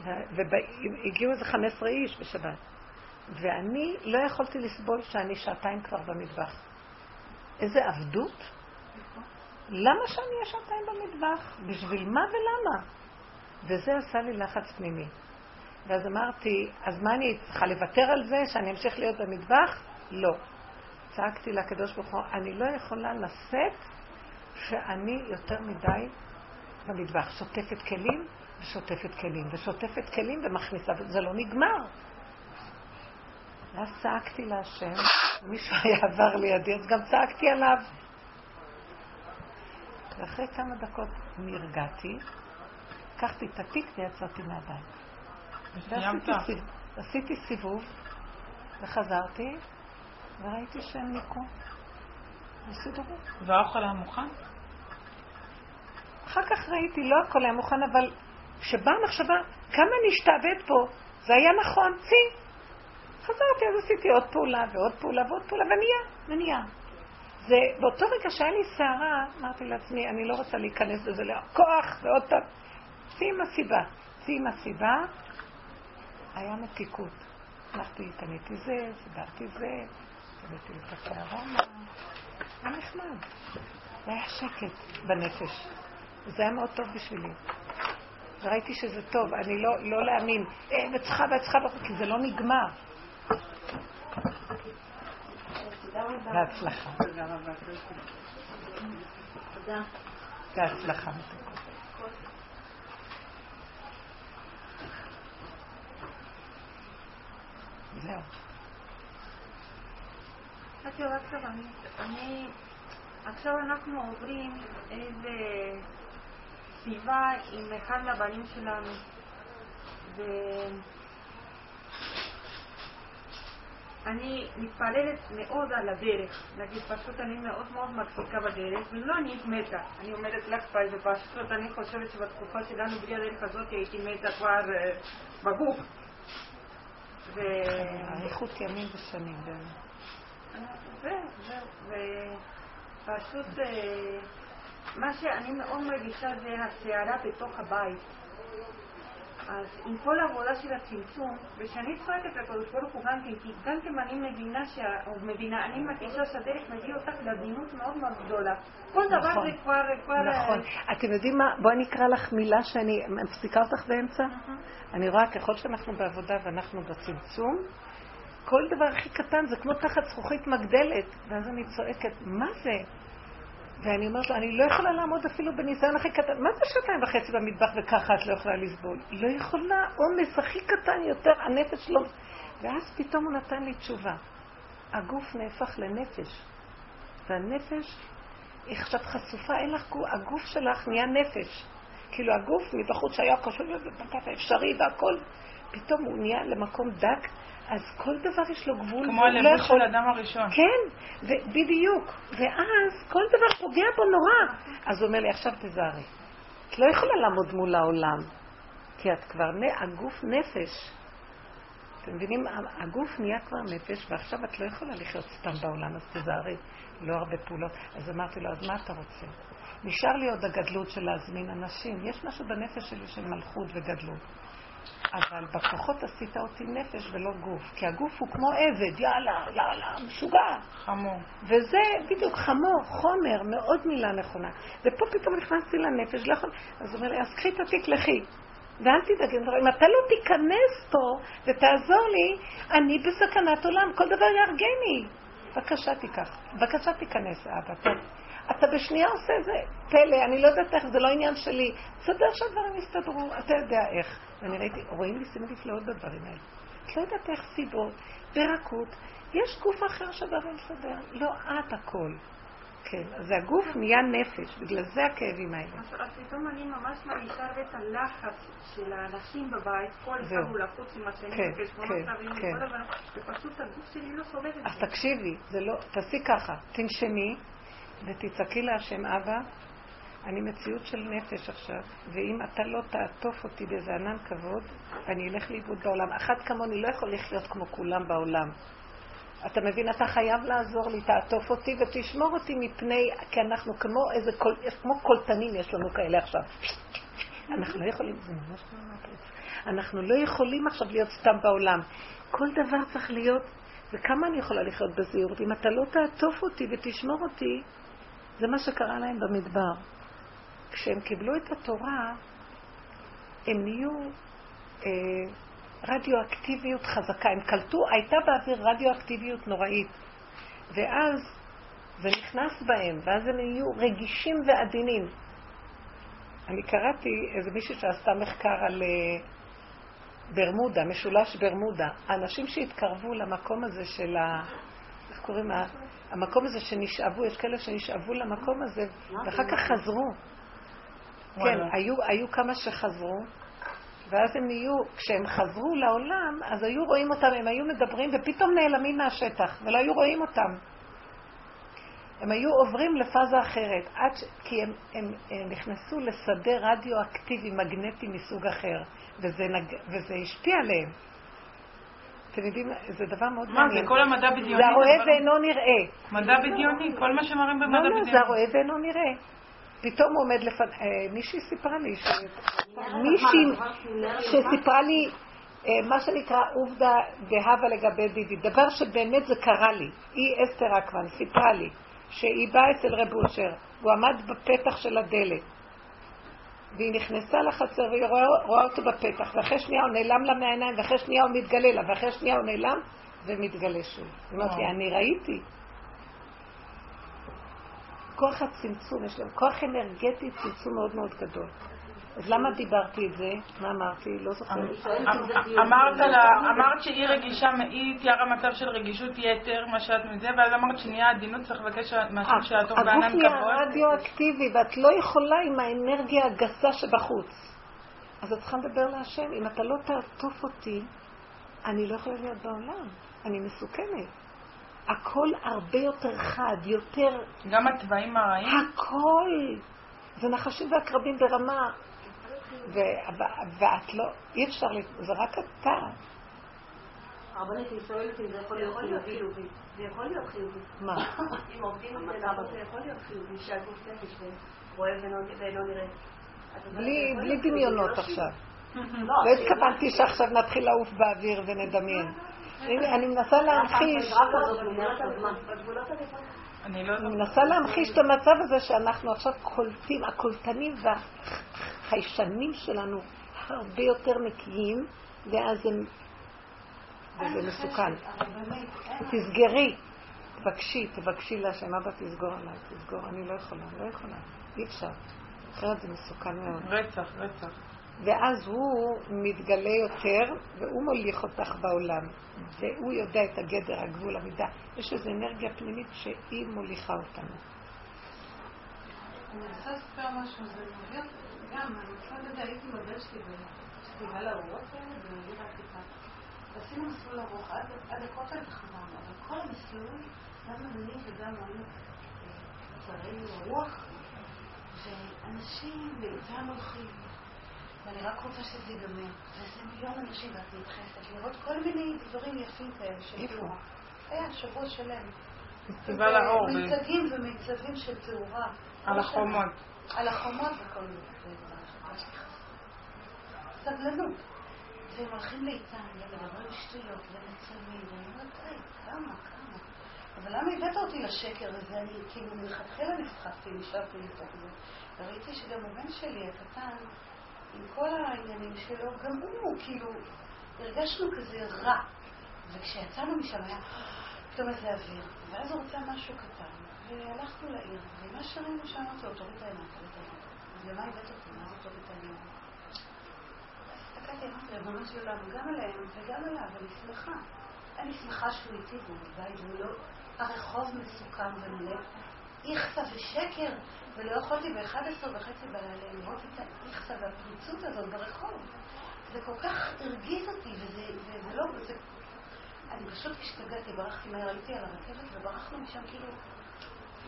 והגיעו איזה 15 איש בשבת. ואני לא יכולתי לסבול שאני שעתיים כבר במטבח. איזה עבדות? למה שאני אהיה שעתיים במטבח? בשביל מה ולמה? וזה עשה לי לחץ פנימי. ואז אמרתי, אז מה אני צריכה לוותר על זה, שאני אמשיך להיות במטבח? לא. צעקתי לקדוש ברוך הוא, אני לא יכולה לשאת שאני יותר מדי במטבח. שוטפת כלים ושוטפת כלים, ושוטפת כלים ומכניסה, וזה לא נגמר. ואז צעקתי להשם, מישהו היה עבר לידי, אז גם צעקתי עליו. ואחרי כמה דקות נרגעתי, לקחתי את התיק ויצאתי מהבית. ועשיתי עשיתי סיבוב, וחזרתי, וראיתי שהם ניקו. וסידרו. והאוכל היה מוכן? אחר כך ראיתי, לא הכל היה מוכן, אבל כשבאה המחשבה, כמה נשתעבד פה, זה היה נכון, צי. חזרתי, אז עשיתי עוד פעולה ועוד פעולה ועוד פעולה, ונהיה, ונהיה. זה, באותו רגע שהיה לי סערה, אמרתי לעצמי, אני לא רוצה להיכנס לזה לכוח, ועוד פעם, צי עם הסיבה. צי עם הסיבה, היה מתיקות. הלכתי, קניתי זה, סידרתי זה, קניתי את הקערה, היה נחמד. זה היה שקט בנפש. זה היה מאוד טוב בשבילי. וראיתי שזה טוב, אני לא, לא להאמין, אה, וצריכה וצריכה, כי זה לא נגמר. בהצלחה. בהצלחה. זהו. עכשיו אנחנו עוברים איזה סביבה עם אחד מהבנים שלנו. אני מתפללת מאוד על הדרך, נגיד פשוט אני מאוד מאוד מחזיקה בדרך, ולא אני מתה, אני אומרת לך פה זה פשוט אני חושבת שבתקופה שלנו בלי הדרך הזאת הייתי מתה כבר uh, בגוף. ו... אריכות ימים ושנים, באמת. זהו, זהו, ופשוט uh, מה שאני מאוד מרגישה זה הסערה בתוך הבית. אז עם כל העבודה של הצמצום, וכשאני צועקת לקדוש ברוך הוא גם כן, כי גם כן אני מבינה. או מבינה, אני מרגישה שהדרך מביא אותך לעדינות מאוד מאוד גדולה. כל דבר נכון, זה כבר... כבר נכון. אתם יודעים מה? בואי נקרא לך מילה שאני מפסיקה אותך באמצע. אני רואה ככל שאנחנו בעבודה ואנחנו בצמצום, כל דבר הכי קטן זה כמו תחת זכוכית מגדלת. ואז אני צועקת, מה זה? ואני אומרת לו, אני לא יכולה לעמוד אפילו בניסיון הכי קטן. מה זה שעתיים וחצי במטבח וככה את לא יכולה לסבול? לא יכולה, עומס הכי קטן יותר, הנפש לא... ואז פתאום הוא נתן לי תשובה. הגוף נהפך לנפש. והנפש היא עכשיו חשופה, אין לך גוף, הגוף שלך נהיה נפש. כאילו הגוף מבחוץ שהיה קשור לבקת האפשרי והכל, פתאום הוא נהיה למקום דק, אז כל דבר יש לו גבול. כמו הלבוש לא של האדם הראשון. כן, בדיוק. ואז כל דבר פוגע בו נורא. אז הוא אומר לי, עכשיו תזהרי. את לא יכולה לעמוד מול העולם, כי את כבר, הגוף נפש. אתם מבינים? הגוף נהיה כבר נפש, ועכשיו את לא יכולה לחיות סתם בעולם, אז תזהרי. לא הרבה פעולות. אז אמרתי לו, אז מה אתה רוצה? נשאר לי עוד הגדלות של להזמין אנשים. יש משהו בנפש שלי של מלכות וגדלות. אבל בכוחות עשית אותי נפש ולא גוף, כי הגוף הוא כמו עבד, יאללה, יאללה, משוגע. חמור. וזה בדיוק חמור, חומר, מאוד מילה נכונה. ופה פתאום נכנסתי לנפש, לא יכול... אז הוא אומר לי, אז קחי את התיק, לכי. ואל תדאגי, אם אתה לא תיכנס פה ותעזור לי, אני בסכנת עולם, כל דבר יהרגני. בבקשה תיקח, בבקשה תיכנס, אבא. אתה, בשנייה עושה איזה פלא, אני לא יודעת איך, זה לא עניין שלי. תסדר שהדברים יסתדרו, אתה יודע איך. ואני ראיתי, רואים ניסים נפלאות בדברים האלה. את לא יודעת איך סיבות, ברכות. יש גוף אחר שהדברים מסדר, לא את הכל. כן, אז הגוף נהיה נפש, בגלל זה הכאבים האלה. אז פתאום אני ממש מרגישה את הלחץ של האנשים בבית, כל. הוא לחוץ עם השני, כן, בחשבונות כן, כן. ופשוט הגוף שלי לא סובל את אז זה. תקשיבי, זה לא, תעשי ככה, תנשמי ותצעקי להשם אבא, אני מציאות של נפש עכשיו, ואם אתה לא תעטוף אותי באיזה ענן כבוד, אני אלך לאיבוד בעולם. אחת כמוני לא יכול לחיות כמו כולם בעולם. אתה מבין, אתה חייב לעזור לי, תעטוף אותי ותשמור אותי מפני, כי אנחנו כמו איזה, קול, כמו קולטנים יש לנו כאלה עכשיו. אנחנו לא יכולים, זה ממש לא מטריץ. אנחנו לא יכולים עכשיו להיות סתם בעולם. כל דבר צריך להיות, וכמה אני יכולה לחיות בזהירות? אם אתה לא תעטוף אותי ותשמור אותי, זה מה שקרה להם במדבר. כשהם קיבלו את התורה, הם נהיו אה, רדיואקטיביות חזקה. הם קלטו, הייתה באוויר רדיואקטיביות נוראית. ואז זה נכנס בהם, ואז הם נהיו רגישים ועדינים. אני קראתי איזה מישהי שעשתה מחקר על אה, ברמודה, משולש ברמודה. האנשים שהתקרבו למקום הזה של ה... איך קוראים? המקום הזה שנשאבו, יש כאלה שנשאבו למקום הזה, ואחר כך חזרו. כן, וואלה. היו, היו כמה שחזרו, ואז הם נהיו, כשהם חזרו לעולם, אז היו רואים אותם, הם היו מדברים, ופתאום נעלמים מהשטח, ולא היו רואים אותם. הם היו עוברים לפאזה אחרת, עד ש... כי הם, הם, הם נכנסו לשדה רדיואקטיבי מגנטי מסוג אחר, וזה, נג... וזה השפיע עליהם. אתם יודעים, זה דבר מאוד מה מעניין. זה, כל המדע בדיוני? זה הרואה ואינו נראה. מדע בדיוני, כל מה שמראים במדע לא, לא, בדיוני. זה הרואה ואינו נראה. פתאום הוא עומד לפני... אה, מישהי סיפרה לי, ש... מישהי שסיפרה לי אה, מה שנקרא עובדה דהבה לגבי דידי, דבר שבאמת זה קרה לי. היא אסתר אקמן סיפרה לי שהיא באה אצל רב אושר, הוא עמד בפתח של הדלת והיא נכנסה לחצר והיא רואה, רואה אותו בפתח ואחרי שנייה הוא נעלם לה מהעיניים ואחרי שנייה הוא מתגלה לה ואחרי שנייה הוא נעלם ומתגלה שוב. היא אומרת לי, אני ראיתי. כוח הצמצום, יש להם כוח אנרגטי, צמצום מאוד מאוד גדול. אז למה דיברתי את זה? מה אמרתי? לא זוכרת. אמרת לה, אמרת שהיא רגישה, היא תיארה מצב של רגישות יתר, מה שאת מזה, ואז אמרת שנהיה עדינות, צריך לבקש מהשם שיעתור הגוף בענן נהיה כבוד. רדיואקטיבי, ואת לא יכולה עם האנרגיה הגסה שבחוץ. אז את צריכה לדבר להשם. אם אתה לא תעטוף אותי, אני לא יכולה להיות בעולם. אני מסוכנת. הכל הרבה יותר חד, יותר... גם התוואים הרעים? הכל! זה נחשים ועקרבים ברמה. ואת לא, אי אפשר, זה רק אתה. הרבנית, היא שואלת אם זה יכול להיות חיובי. זה יכול להיות חיובי. מה? אם עובדים זה נכון, זה יכול להיות חיובי, שהגוף נפש רואה ואינו נראה. בלי, דמיונות לא עכשיו. לא, לא התכוונתי שעכשיו נתחיל לעוף באוויר ונדמיין. אני מנסה להמחיש. אני. מנסה להמחיש את המצב הזה שאנחנו עכשיו קולטים, הקולטנים והחיישנים שלנו הרבה יותר נקיים, ואז הם... וזה מסוכן. תסגרי, תבקשי, תבקשי להשם, אבא תסגור עליי, תסגור, אני לא יכולה, לא יכולה, אי אפשר. אחרת זה מסוכן מאוד. רצח, רצח. ואז הוא מתגלה יותר, והוא מוליך אותך בעולם. והוא יודע את הגדר, הגבול, המידה. יש איזו אנרגיה פנימית שהיא מוליכה אותנו. אני רוצה לספר משהו, זה אותי, גם, אני רוצה לדעת, הייתי עם הבן שלי בפסטיבל האורות האלה, בעיר העתיקה. ועשינו מסלול ארוך, עד הכותל התחברנו, אבל כל המסלול, גם אני וגם היינו צרי רוח, ואנשים ואיתם הולכים. ואני רק רוצה שזה ייגמר. וזה מיליון אנשים, ואת נדחפת לראות כל מיני דברים יפים כאלה של? תאורה. היה שבוע שלם. פסטיבל האור. מיצגים ומיצבים של תאורה. על החומות. על החומות וכל מיני. סבלנות. והם הולכים לאיתן, ומדברים שטויות, ומצלמים, ואני אומרת, היי, כמה, כמה. אבל למה הבאת אותי לשקר הזה? אני כאילו מלכתחילה נסחפתי, נשארתי לתוך זה. וראיתי שגם הבן שלי הקטן, עם כל העניינים שלו, גם הוא, כאילו, הרגשנו כזה רע. וכשיצאנו משם היה פתאום איזה אוויר, ואז הוא רצה משהו קטן, והלכנו לעיר, ומה שראינו שם אמרתי לו, תוריד את העיניים, תוריד את העיניים. אז למה הבאת אותי? מה זה תוריד את העיניים? הסתכלתי, אמרתי, ריבונו של עולם, גם עליהם וגם עליו, אני שמחה. אני שמחה שהוא איתי והוא בבית, והוא לא... הרחוב מסוכן ומלא איכסה ושקר, ולא יכולתי ב-11 וחצי בלילה לראות את האיכסה והפריצות הזאת ברחוב. זה כל כך הרגיז אותי, וזה, וזה לא... זה... אני פשוט השתגעתי, ברחתי מהר, הייתי על הרכבת וברחנו משם כאילו...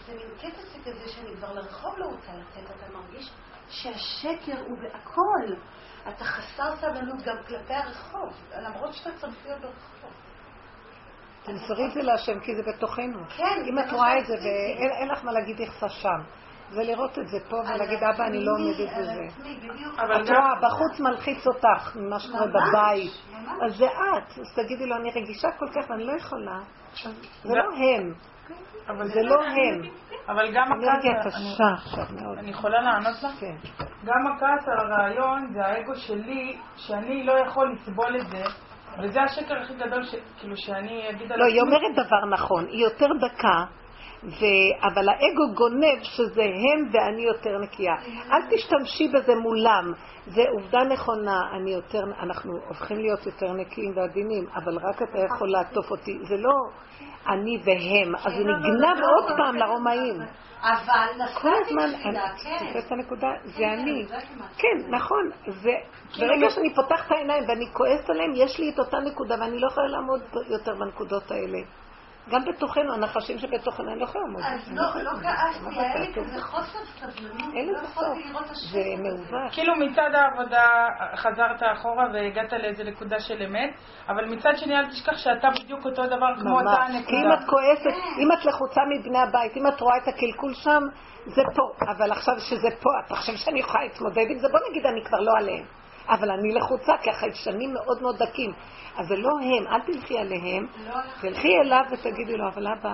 זה מין קטע כזה שאני כבר לרחוב לא רוצה לצאת, אתה מרגיש שהשקר הוא בהכל. אתה חסר סבלנות גם כלפי הרחוב, למרות שאתה צריך להיות ברחוב. תמסרי את זה להשם, כי זה בתוכנו. כן. אם את רואה את זה ואין לך מה להגיד יחסה שם, זה לראות את זה פה ולהגיד, אבא, אני לא עומדת בזה. את רואה, בחוץ מלחיץ אותך ממה שקורה בבית. אז זה את. אז תגידי לו, אני רגישה כל כך ואני לא יכולה. זה לא הם. זה לא הם. אבל גם הכעס. אני יכולה לענות לך? כן. גם הכעס על הרעיון זה האגו שלי, שאני לא יכול לסבול את זה, וזה השקר הכי גדול, ש... כאילו שאני אגיד על לא, היא אומרת דבר נכון, היא יותר דקה, ו... אבל האגו גונב שזה הם ואני יותר נקייה. אל תשתמשי בזה מולם, זה עובדה נכונה, אני יותר, אנחנו הופכים להיות יותר נקיים ועדינים, אבל רק אתה יכול לעטוף אותי, זה לא אני והם, אז זה נגנב עוד פעם לרומאים. אבל כל הזמן, נסעתי תפילה, כן. תופס את הנקודה, כן, זה אני. זה כמעט. כן, נכון, זה, ברגע שאני פותחת את העיניים ואני כועסת עליהם, יש לי את אותה נקודה ואני לא יכולה לעמוד יותר בנקודות האלה. גם בתוכנו, הנחשים שבתוכנו, אני לא יכולה לעמוד. אז לא, לא. כעסתי, היה לי כזה חוסר סבלנות, אין לא יכולתי. לראות את זה השקר. מעוות. כאילו מצד העבודה חזרת אחורה והגעת לאיזה נקודה של אמת, אבל מצד שני אל תשכח שאתה בדיוק אותו דבר כמו אותה. כי אם הנקודה. את כועסת, אם את לחוצה מבני הבית, אם את רואה את הקלקול שם, זה פה. אבל עכשיו שזה פה, אתה חושב שאני יכולה להתמודד עם זה? בוא נגיד, אני כבר לא עליהם. אבל אני לחוצה, כי החיישנים מאוד מאוד דקים. אז זה לא הם, אל תלכי עליהם, תלכי אליו ותגידי לו, אבל אבא,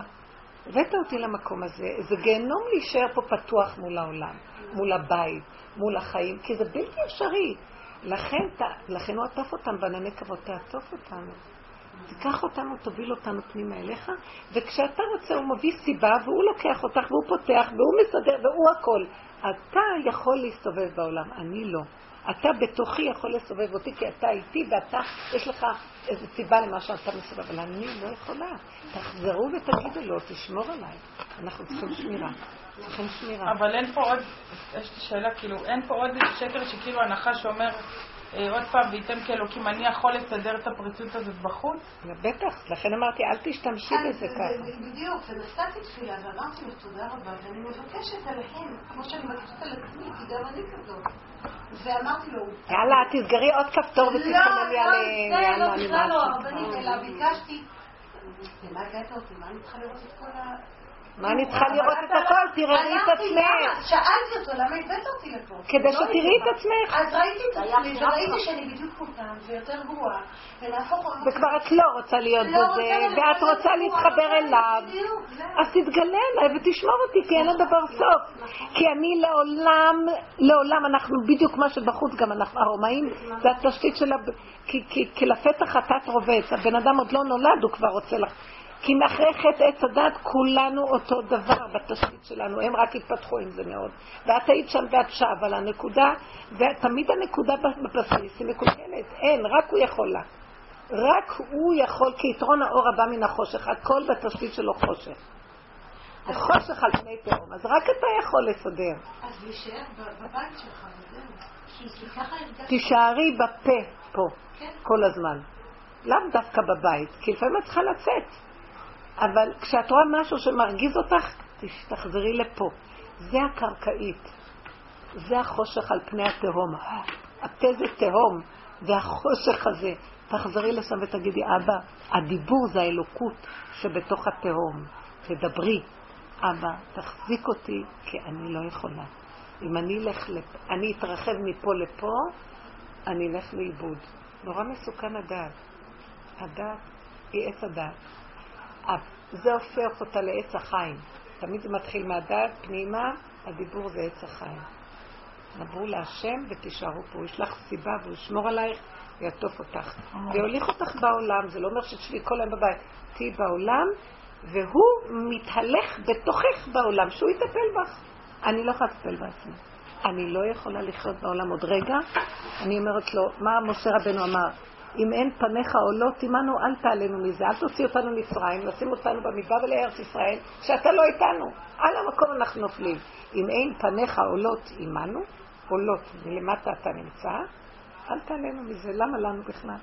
הבאת אותי למקום הזה, זה גיהנום להישאר פה פתוח מול העולם, מול הבית, מול החיים, כי זה בלתי אפשרי. לכן, ת- לכן הוא עטף אותם בענני כבוד, תעטוף אותנו. תיקח אותנו, תוביל אותנו פנימה אליך, וכשאתה רוצה הוא מביא סיבה, והוא לוקח אותך, והוא פותח, והוא מסדר, והוא הכל. אתה יכול להסתובב בעולם, אני לא. אתה בתוכי יכול לסובב אותי, כי אתה איתי, ואתה, יש לך איזו סיבה למה שאתה מסובב, אבל אני לא יכולה. תחזרו ותגידו לו, תשמור עליי. אנחנו צריכים שמירה. צריכים שמירה. אבל אין פה עוד, יש לי שאלה, כאילו, אין פה עוד שקר שכאילו הנחש אומר אה, עוד פעם, וייתן כאלוקים, אני יכול לסדר את הפריצות הזאת בחוץ? בטח, לכן אמרתי, אל תשתמשי בזה ככה. בדיוק, ונשאתי תפילה ואמרתי לו תודה רבה, ואני מבקשת עליהם, כמו שאני מבקשת על עצמי, כי גם אני כזאת. ואמרתי לו, יאללה, תסגרי עוד כפתור ותתחנני עליהם. לא, זה יאללה, לא בכלל לא. אלא ביקשתי, למה הגעת אותי? מה אני צריכה לראות את כל ה... מה אני צריכה לראות את אבל הכל? תראי את למה? עצמך. שאלתי אותו, למה הבאת אותי לפה? כדי לא שתראי את. עצמך. אז ראיתי את עצמי, וראיתי. שאני בדיוק כמותם, ויותר גרועה, ולהפוך... וכבר את לא רוצה להיות לא בזה, ואת רוצה להתחבר לא, אליו. אז תתגלה עליי ותשמור אותי, כי אין לדבר סוף. כי אני לעולם, לעולם, אנחנו בדיוק מה שבחוץ, גם אנחנו, הרומאים, זה התשתית של... כי- כי לפתח חטאת רובץ, הבן אדם עוד לא נולד, הוא כבר רוצה לך. כי מאחרי חטא עץ הדת כולנו אותו דבר בתשתית שלנו, הם רק התפתחו עם זה מאוד. ואת היית שם ואת שם, אבל הנקודה, ותמיד הנקודה בבסיס היא מקולקלת, אין, רק הוא יכול לה. רק הוא יכול, כי יתרון האור הבא מן החושך, הכל בתשתית שלו חושך. זה חושך על פני תהום, אז רק אתה יכול לסדר. אז להישאר בבית שלך. תישארי בפה פה, כן. כל הזמן. לאו דווקא בבית, כי לפעמים את צריכה לצאת. אבל כשאת רואה משהו שמרגיז אותך, תחזרי לפה. זה הקרקעית. זה החושך על פני התהום. הפה זה תהום, והחושך הזה. תחזרי לשם ותגידי, אבא, הדיבור זה האלוקות שבתוך התהום. תדברי. אבא, תחזיק אותי, כי אני לא יכולה. אם אני אלך, לפ... אני אתרחב מפה לפה, אני אלך לאיבוד. נורא מסוכן הדעת. הדעת היא עץ הדעת. זה הופך אותה לעץ החיים. תמיד זה מתחיל מהדעת פנימה, הדיבור זה עץ החיים. דברו להשם ותישארו פה. הוא ישלח סיבה והוא ישמור עלייך ויעטוף אותך. ויוליך אותך בעולם, זה לא אומר שתשבי כל היום בבית. תהיי בעולם, והוא מתהלך בתוכך בעולם, שהוא יטפל בך. אני לא יכולה לטפל בעצמי. אני לא יכולה לחיות בעולם עוד רגע. אני אומרת לו, מה משה רבנו אמר? אם אין פניך עולות עמנו, אל תעלנו מזה, אל תוציא אותנו ממצרים, נשים אותנו במדבר ולארץ ישראל, שאתה לא איתנו. על המקום אנחנו נופלים. אם אין פניך עולות עמנו, עולות מלמטה אתה נמצא, אל תעלנו מזה, למה לנו בכלל?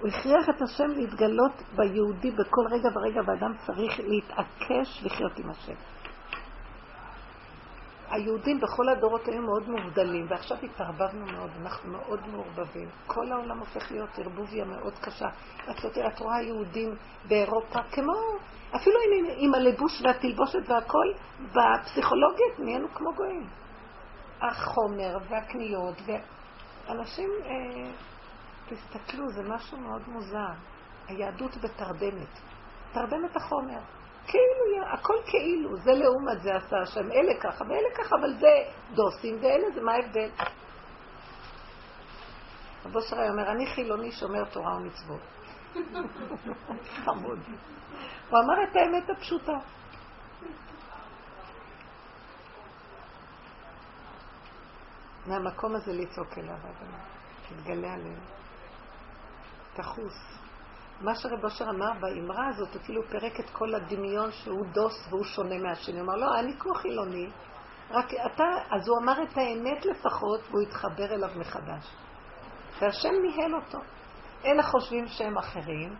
הוא הכריח את השם להתגלות ביהודי בכל רגע ורגע, ואדם צריך להתעקש לחיות עם השם. היהודים בכל הדורות היו מאוד מובדלים, ועכשיו התערבבנו מאוד, אנחנו מאוד מעורבבים. כל העולם הופך להיות ערבוביה מאוד קשה. את לא תראה, את רואה יהודים באירופה כמו, אפילו עם, עם הלבוש והתלבושת והכל, בפסיכולוגית נהיינו כמו גויים. החומר והקניות, ואנשים, אה, תסתכלו, זה משהו מאוד מוזר. היהדות בתרדמת. תרדמת החומר. כאילו, הכל כאילו, זה לעומת זה עשה השם, אלה ככה ואלה ככה, אבל זה דוסים ואלה זה, מה ההבדל? רבו שרי אומר, אני חילוני שומר תורה ומצוות. חמוד. הוא אמר את האמת הפשוטה. מהמקום הזה לצעוק אליו, אדוני, תתגלה עלינו. תחוס. מה שרב אשר אמר באמרה הזאת, הוא כאילו פירק את כל הדמיון שהוא דוס והוא שונה מהשני. הוא אמר, לא, אני כמו חילוני, רק אתה, אז הוא אמר את האמת לפחות, והוא התחבר אליו מחדש. והשם ניהל אותו. אלה חושבים שהם אחרים,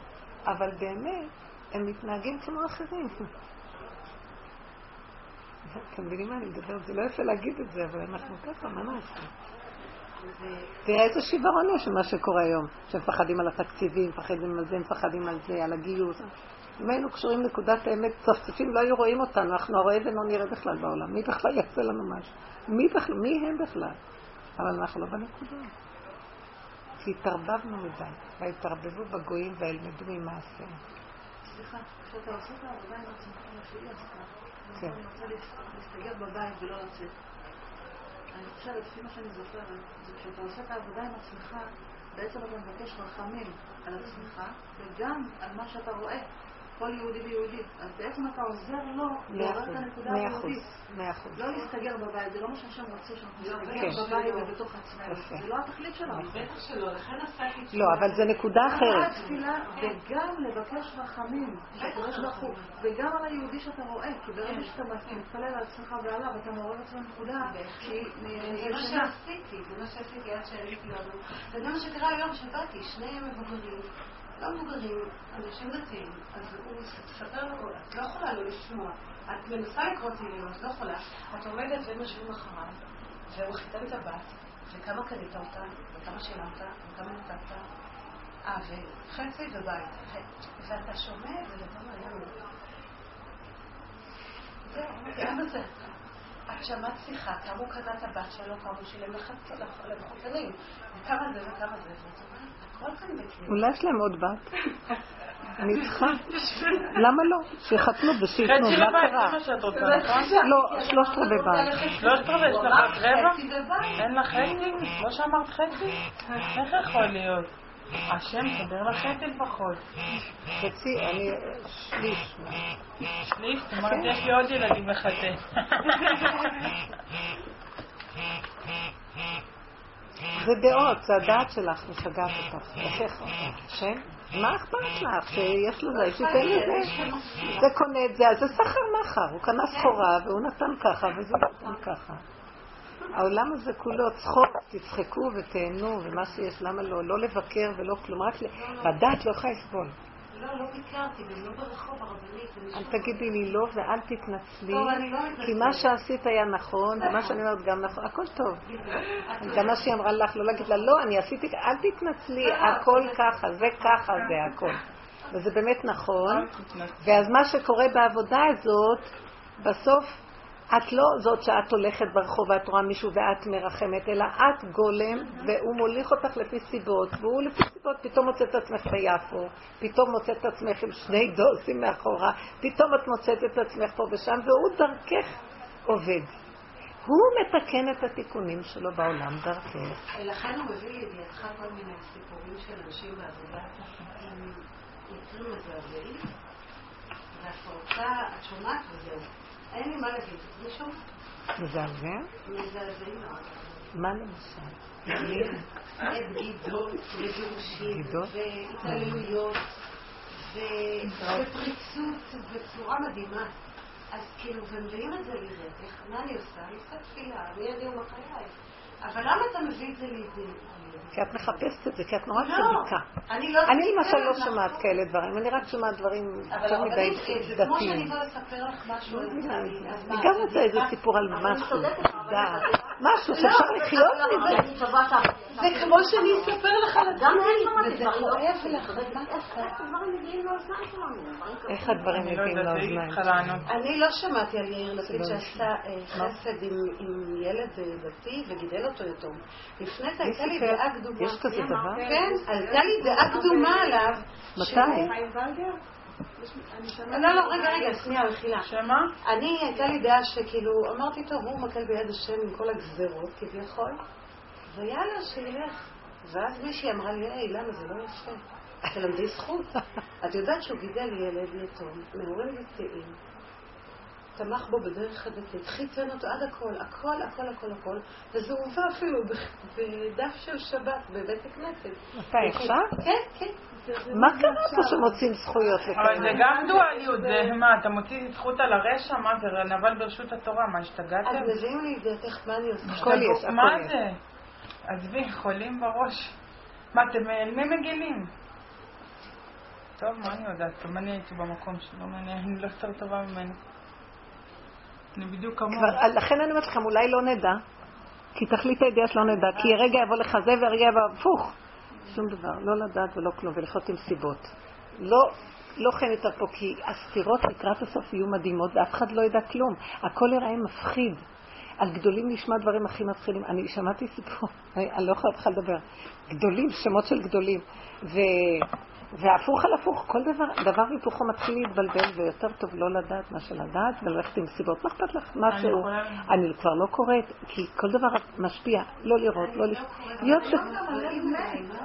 אבל באמת, הם מתנהגים כמו אחרים. אתם מבינים מה אני מדברת? זה לא יפה להגיד את זה, אבל אנחנו ככה, מה נעשה? תראה איזה שיוורון יש במה שקורה היום, שמפחדים על התקציבים, מפחדים על זה, מפחדים על זה, על הגיוס. אם היינו קשורים לנקודת האמת, צפצפים לא היו רואים אותנו, אנחנו הרואה ולא נראה בכלל בעולם. מי בכלל יעשה לנו משהו? מי בכלל? מי הם בכלל? אבל אנחנו לא בנקודה. כי התערבבנו מדי, והתערבבו בגויים וילמדו ממעשיהם. סליחה, כשאתה עושה את העבודה עם עצמך, מה שהיא עשתה. אני רוצה להסתגר בבית ולא לצאת. אני חושבת, לפי מה שאני זוכרת, זה כשאתה עושה את העבודה עם עצמך, בעצם אתה מבקש רחמים על עצמך, וגם על מה שאתה רואה. כל יהודי ויהודי. אז בעצם אתה עוזר לו לעורר את הנקודה היהודית. מאה אחוז. לא להסתגר בבית, זה לא מה שהשם רוצה שאנחנו נסתגר בבית ובתוך עצמנו. זה לא התכלית שלנו. בטח שלא, לכן עשיתי לא, אבל זה נקודה אחרת. תפילה, וגם לבקש רחמים, וגם על היהודי שאתה רואה, כי ברגע שאתה מתפלל על עצמך ועליו, אתה מעורר עצמך נקודה שהיא זה מה שעשיתי, זה מה שעשיתי עד שעליתי לנו. זה גם מה שקרה היום שבאתי, שני מבוגרים. לא מבוגרים, אנשים דתיים, אז הוא מספר את לא יכולה לא לשמוע. את מנסה לקרוא תהילים, את לא יכולה. את עומדת והם יושבים אחריו, והוא חיתן את הבת, וכמה קנית אותה, וכמה שילמת, וכמה נתת. אה, וחצי ובית. ואתה שומע את זה, ואתה אומר, יאללה. זהו, למה זה? את שמעת שיחה, כמה הוא קנה את הבת שלו, כמה הוא שילם למחותנים, וכמה זה וכמה זה, ואת אומרת. אולי יש להם עוד בת? אני צריכה. למה לא? שיחתנו ושיתנו, מה קרה? נכון? לא, שלושת רבעי בית. שלושת רבעי, יש לך רק רבע? אין לך חצי? כמו שאמרת חצי? איך יכול להיות? השם סדר לך חצי לפחות. חצי, אני שליש. שליש? זאת אומרת, יש לי עוד ילדים לחתן. זה דעות, זה הדעת שלך משגעת אותך, לקח אותך. השם? מה אכפת לך שיש לו זה, שייתן לזה? זה קונה את זה, אז זה סחר מחר, הוא קנה סחורה והוא נתן ככה וזה נתן ככה. העולם הזה כולו צחוק, תצחקו ותהנו ומה שיש, למה לא? לא לבקר ולא כלום, רק לדעת לא יכולה לסבול. לא, לא ביקרתי, גם לא ברחוב הרבנית. אל תגידי לי לא ואל תתנצלי. כי מה שעשית היה נכון, ומה שאני אומרת גם נכון, הכל טוב. גם מה שהיא אמרה לך, לא להגיד לה, לא, אני עשיתי, אל תתנצלי, הכל ככה, זה ככה, זה הכל. וזה באמת נכון, ואז מה שקורה בעבודה הזאת, בסוף את לא זאת שאת הולכת ברחוב ואת רואה מישהו ואת מרחמת, אלא את גולם והוא מוליך אותך לפי סיבות, והוא לפי סיבות פתאום מוצאת את עצמך ביפו, פתאום מוצאת את עצמך עם שני דוסים מאחורה, פתאום את מוצאת את עצמך פה ושם, והוא דרכך עובד. הוא מתקן את התיקונים שלו בעולם דרכך. לכן הוא מביא לידיעתך כל מיני סיפורים של אנשים בעבודה עם יוצרים מזעזעים, ואת רוצה, את שומעת וזהו. אין לי מה להגיד. מישהו? מזעזע? מזעזעים מאוד. מה למשל? בגידות וגירושים? והתעללויות ופריצות בצורה מדהימה. אז כאילו, ומביאים את זה לידיעתך, מה אני עושה? אני עושה תפילה, אני ידי ומחיי. אבל למה אתה מביא את זה לידי? כי את מחפשת את זה, כי את נורא לא, צדיקה. אני לא למשל לא שומעת נכון. כאלה דברים, אני רק שומעת דברים יותר מדי הרבנית, זה כמו שאני דתיים. באה לספר לך משהו אני גם זה רוצה איזה סיפור על משהו, משהו שאפשר לא, לחיות אבל מזה. זה כמו שאני אספר לך על גם אני עצמי, שמעתי וזה לא כואב לך. איך הדברים מגיעים לאוזניים הדברים אני לא לא שמעתי על יאיר לפיד שעשה אה, חסד עם ילד אה, דתי וגידל אותו יתום. לפני זה הייתה לי? דעה קדומה. יש כזה דבר? כן, הייתה לי דעה קדומה עליו. מתי? לא, לא, רגע, רגע, שנייה, מחילה. שמה? אני, הייתה לי דעה שכאילו, אמרתי, טוב, הוא מקל ביד השם עם כל הגזרות כביכול, ויאללה, שילך. ואז מישהי אמרה לי, היי, למה זה לא יפה? תלמדי זכות. את יודעת שהוא גידל ילד יתום, מהורים דתיים, תמך בו בדרך הדתית, חיתן אותו עד הכל, הכל, הכל, הכל, הכל, וזה הובא אפילו בדף של שבת בבית הכנסת. מתי, עכשיו? כן, כן. זה- זה מה זה קרה. פה שמוצאים זכויות אבל זה לכאלה? גם דואליות, זה מה, אתה מוציא זכות על הרשע? מה זה, נבל ברשות התורה, מה, אז השתגעתם? מביאים לי לידיעתך מה אני עושה. הכל יש, מה הכל יש. זה? עזבי, חולים בראש. מה, אתם אל מי מגינים? טוב, מה אני יודעת? גם אני הייתי במקום מה, אני אני לא יותר טובה ממנו. אני בדיוק כמוהו. כבר- לכן אני אומרת לכם, אולי לא נדע, כי תכלית הידיעה שלא נדע, כי רגע יבוא לך זה ורגע יבוא הפוך. שום דבר, לא לדעת ולא כלום, ולחיות עם סיבות. לא, לא כן יותר פה, כי הסתירות לקראת הסוף יהיו מדהימות ואף אחד לא ידע כלום. הכל יראה מפחיד. על גדולים נשמע דברים הכי מפחידים. אני שמעתי סיפור, אני לא יכולה בכלל לדבר. גדולים, שמות של גדולים. ו... והפוך על הפוך, כל דבר, דבר היפוכו מתחיל להתבלבל, ויותר טוב לא לדעת מה שלדעת, וללכת עם סיבות. מה אכפת לך? משהו. יכולה- אני כבר לא קוראת, כי כל דבר משפיע. לא לראות, לא לשמוע. להיות ב...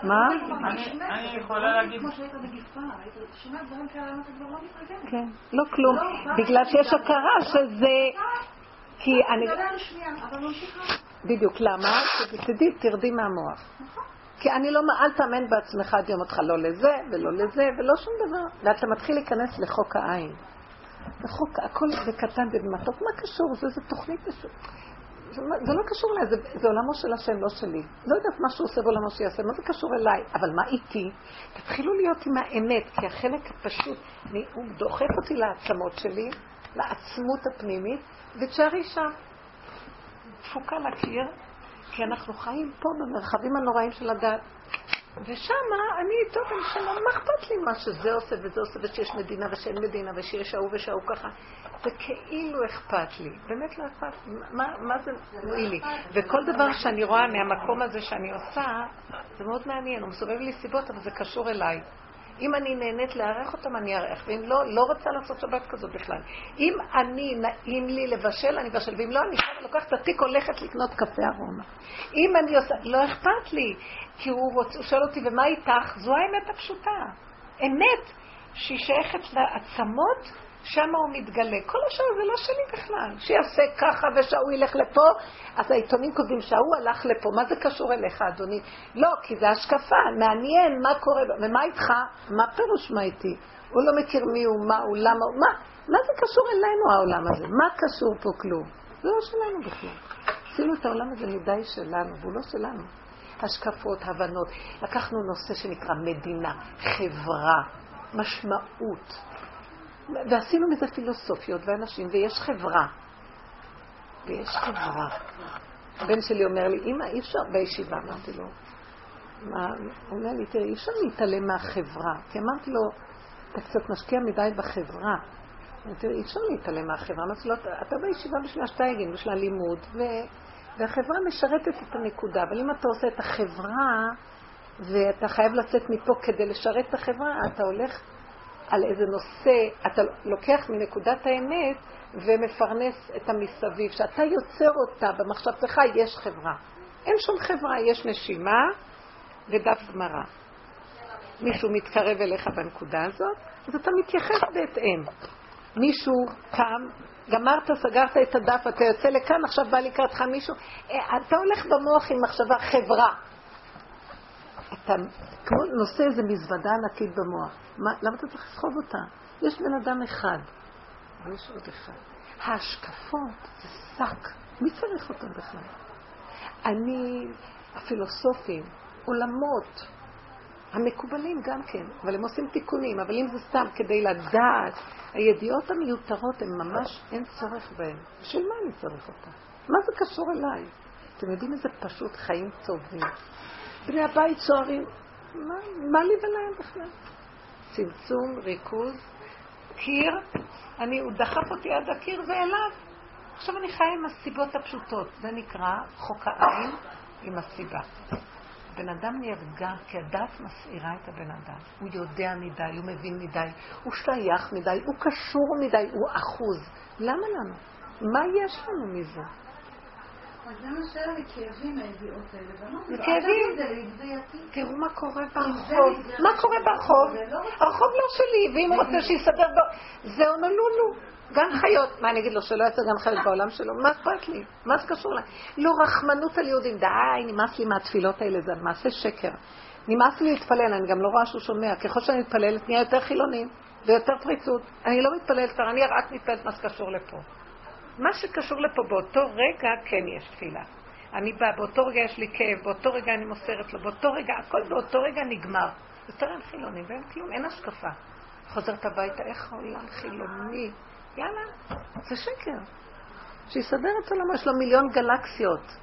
מה? אני- יכולה להגיד, כמו שהיית מגיפה, היית שומעת דברים כאלה, למה אתה כבר לא מתרגמת? כן, לא כלום. בגלל שיש הכרה שזה... כי אני... בדיוק, למה? תדעי, תרדי מהמוח. כי אני לא, אל תאמן בעצמך עד יום אותך לא לזה ולא לזה ולא שום דבר. ואתה מתחיל להיכנס לחוק העין. לחוק, הכל בקטן ובמתוק, מה קשור? זה, זה תוכנית פשוט. זה, לא- זה לא קשור אליי, זה, זה עולמו של השם, לא שלי. לא יודעת מה שהוא עושה בעולמו שיעשה, מה זה קשור אליי? אבל מה איתי? תתחילו להיות עם האמת, כי החלק הפשוט, אני, הוא דוחף אותי לעצמות שלי, לעצמות הפנימית, ותשארי שם. תפוקה לקיר, כי אנחנו חיים פה במרחבים הנוראים של הדת. ושם אני, טוב, אני שמה, מה אכפת לי מה שזה עושה וזה עושה ושיש מדינה ושאין מדינה ושיש ההוא ושההוא ככה. זה כאילו אכפת לי, באמת לא אכפת מה, מה זה מועיל לי? וכל דבר שאני רואה מהמקום הזה שאני עושה, זה מאוד מעניין, הוא מסובב לי סיבות, אבל זה קשור אליי. אם אני נהנית לארח אותם, אני אארח, ואם לא, לא רוצה לעשות שבת כזאת בכלל. אם אני, נעים לי לבשל, אני אבשל, ואם לא, אני עכשיו לוקחת את התיק, הולכת לקנות קפה ארומה. אם אני עושה, לא אכפת לי, כי הוא, רוצ, הוא שואל אותי, ומה איתך? זו האמת הפשוטה. אמת שהיא שייכת לעצמות, שם הוא מתגלה. כל השאר זה לא שלי בכלל. שיעשה ככה ושהוא ילך לפה, אז העיתונים כותבים שההוא הלך לפה. מה זה קשור אליך, אדוני? לא, כי זה השקפה, מעניין מה קורה, ומה איתך? מה פירוש מה איתי? הוא לא מכיר מי הוא, מה הוא, למה הוא, מה? מה זה קשור אלינו העולם הזה? מה קשור פה כלום? זה לא שלנו בכלל. עשינו את העולם הזה מדי שלנו, והוא לא שלנו. השקפות, הבנות. לקחנו נושא שנקרא מדינה, חברה, משמעות. ועשינו מזה פילוסופיות ואנשים, ויש חברה. ויש חברה. הבן שלי אומר לי, אמא, אי אפשר, בישיבה, אמרתי לו, מה, הוא אומר לי, תראי, אי אפשר להתעלם מהחברה. כי אמרתי לו, אתה קצת משקיע מדי בחברה. אי אפשר להתעלם מהחברה. אמרתי לו, אתה בישיבה בשביל השטייגן, בשביל הלימוד, ו... והחברה משרתת את הנקודה, אבל אם אתה עושה את החברה, ואתה חייב לצאת מפה כדי לשרת את החברה, אתה הולך על איזה נושא, אתה לוקח מנקודת האמת ומפרנס את המסביב, שאתה יוצר אותה במחשבתך, יש חברה. אין שום חברה, יש נשימה ודף גמרא. מישהו מתקרב אליך בנקודה הזאת, אז אתה מתייחס בהתאם. מישהו קם, גמרת, סגרת את הדף, אתה יוצא לכאן, עכשיו בא לקראתך מישהו, אה, אתה הולך במוח עם מחשבה חברה. אתה כמו נושא איזה מזוודה ענקית במוח. מה, למה אתה צריך לסחוב אותה? יש בן אדם אחד, אבל יש עוד אחד. ההשקפות זה שק, מי צריך אותם בכלל? אני, הפילוסופים, עולמות, המקובלים גם כן, אבל הם עושים תיקונים, אבל אם זה סתם כדי לדעת, הידיעות המיותרות הן ממש, אין צורך בהן. בשביל מה אני צריך אותן? מה זה קשור אליי? אתם יודעים איזה פשוט חיים טובים. בני הבית סוערים, מה, מה לי ולהם בכלל? צמצום, ריכוז, קיר, אני, הוא דחף אותי עד הקיר ואליו. עכשיו אני חיה עם הסיבות הפשוטות, זה נקרא חוק העין עם הסיבה. בן אדם נרגע כי הדת מסעירה את הבן אדם. הוא יודע מדי, הוא מבין מדי, הוא שייך מדי, הוא קשור מדי, הוא אחוז. למה לנו? מה יש לנו מזה? זה מה שהיה לי כאבים מהידיעות האלה. זה כאבים. תראו מה קורה ברחוב. מה קורה ברחוב? לא הרחוב לא שלי, ואם הוא רוצה שיסדר בו... זה הונולולו. גן חיות. מה אני אגיד לו, שלא יעשה גן חיות בעולם שלו? מה אכפת לי? מה זה קשור אליי? לא רחמנות על יהודים. די, נמאס לי מהתפילות האלה, זה מעשה שקר. נמאס לי להתפלל, אני גם לא רואה שהוא שומע. ככל שאני מתפללת, נהיה יותר חילונים ויותר פריצות. אני לא מתפללת, אני רק מתפללת מה שקשור לפה. מה שקשור לפה באותו רגע, כן יש תפילה. אני באה, באותו רגע יש לי כאב, באותו רגע אני מוסרת לו, באותו רגע, הכל באותו רגע נגמר. יותר אין חילונים ואין כלום, אין השקפה. חוזרת הביתה, איך העולם חילוני. יאללה, זה שקר. שיסדר את עולמו, יש לו מיליון גלקסיות.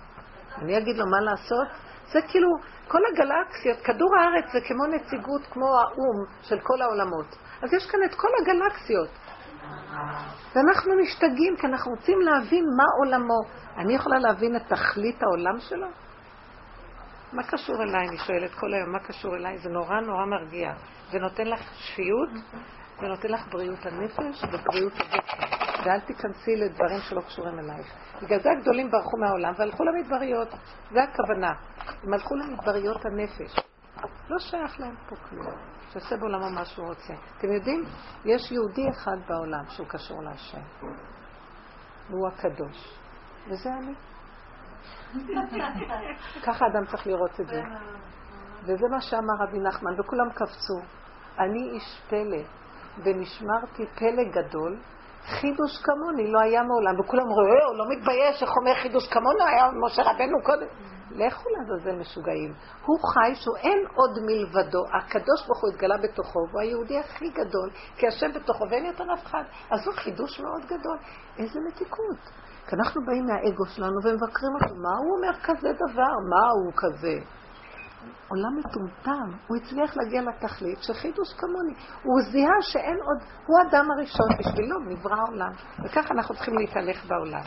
אני אגיד לו מה לעשות? זה כאילו, כל הגלקסיות, כדור הארץ זה כמו נציגות, כמו האו"ם של כל העולמות. אז יש כאן את כל הגלקסיות. ואנחנו משתגעים כי אנחנו רוצים להבין מה עולמו. אני יכולה להבין את תכלית העולם שלו? מה קשור אליי? אני שואלת כל היום, מה קשור אליי? זה נורא נורא מרגיע. זה נותן לך שפיות, זה נותן לך בריאות הנפש ובריאות הגוף. ואל תיכנסי לדברים שלא קשורים אלייך. בגלל זה הגדולים ברחו מהעולם והלכו למדבריות. זה הכוונה. הם הלכו למדבריות הנפש. לא שייך להם פה כלום. שעושה בעולמו מה שהוא רוצה. אתם יודעים, יש יהודי אחד בעולם שהוא קשור להשם, והוא הקדוש, וזה אני. ככה אדם צריך לראות את זה. וזה מה שאמר רבי נחמן, וכולם קפצו. אני איש פלא, ונשמרתי פלא גדול, חידוש כמוני לא היה מעולם. וכולם רואים, הוא לא מתבייש, איך אומר חידוש כמונו, היה משה רבנו קודם. לכו לעזאזל משוגעים. הוא חי שהוא אין עוד מלבדו. הקדוש ברוך הוא התגלה בתוכו, והוא היהודי הכי גדול, כי השם בתוכו ואין יותר אף אחד. אז הוא חידוש מאוד גדול. איזה מתיקות. כי אנחנו באים מהאגו שלנו ומבקרים אותו. מה הוא אומר כזה דבר? מה הוא כזה? עולם מטומטם, הוא הצליח להגיע לתכלית של חידוש כמוני. הוא זיהה שאין עוד, הוא האדם הראשון, בשבילו נברא העולם. וככה אנחנו צריכים להתהלך בעולם.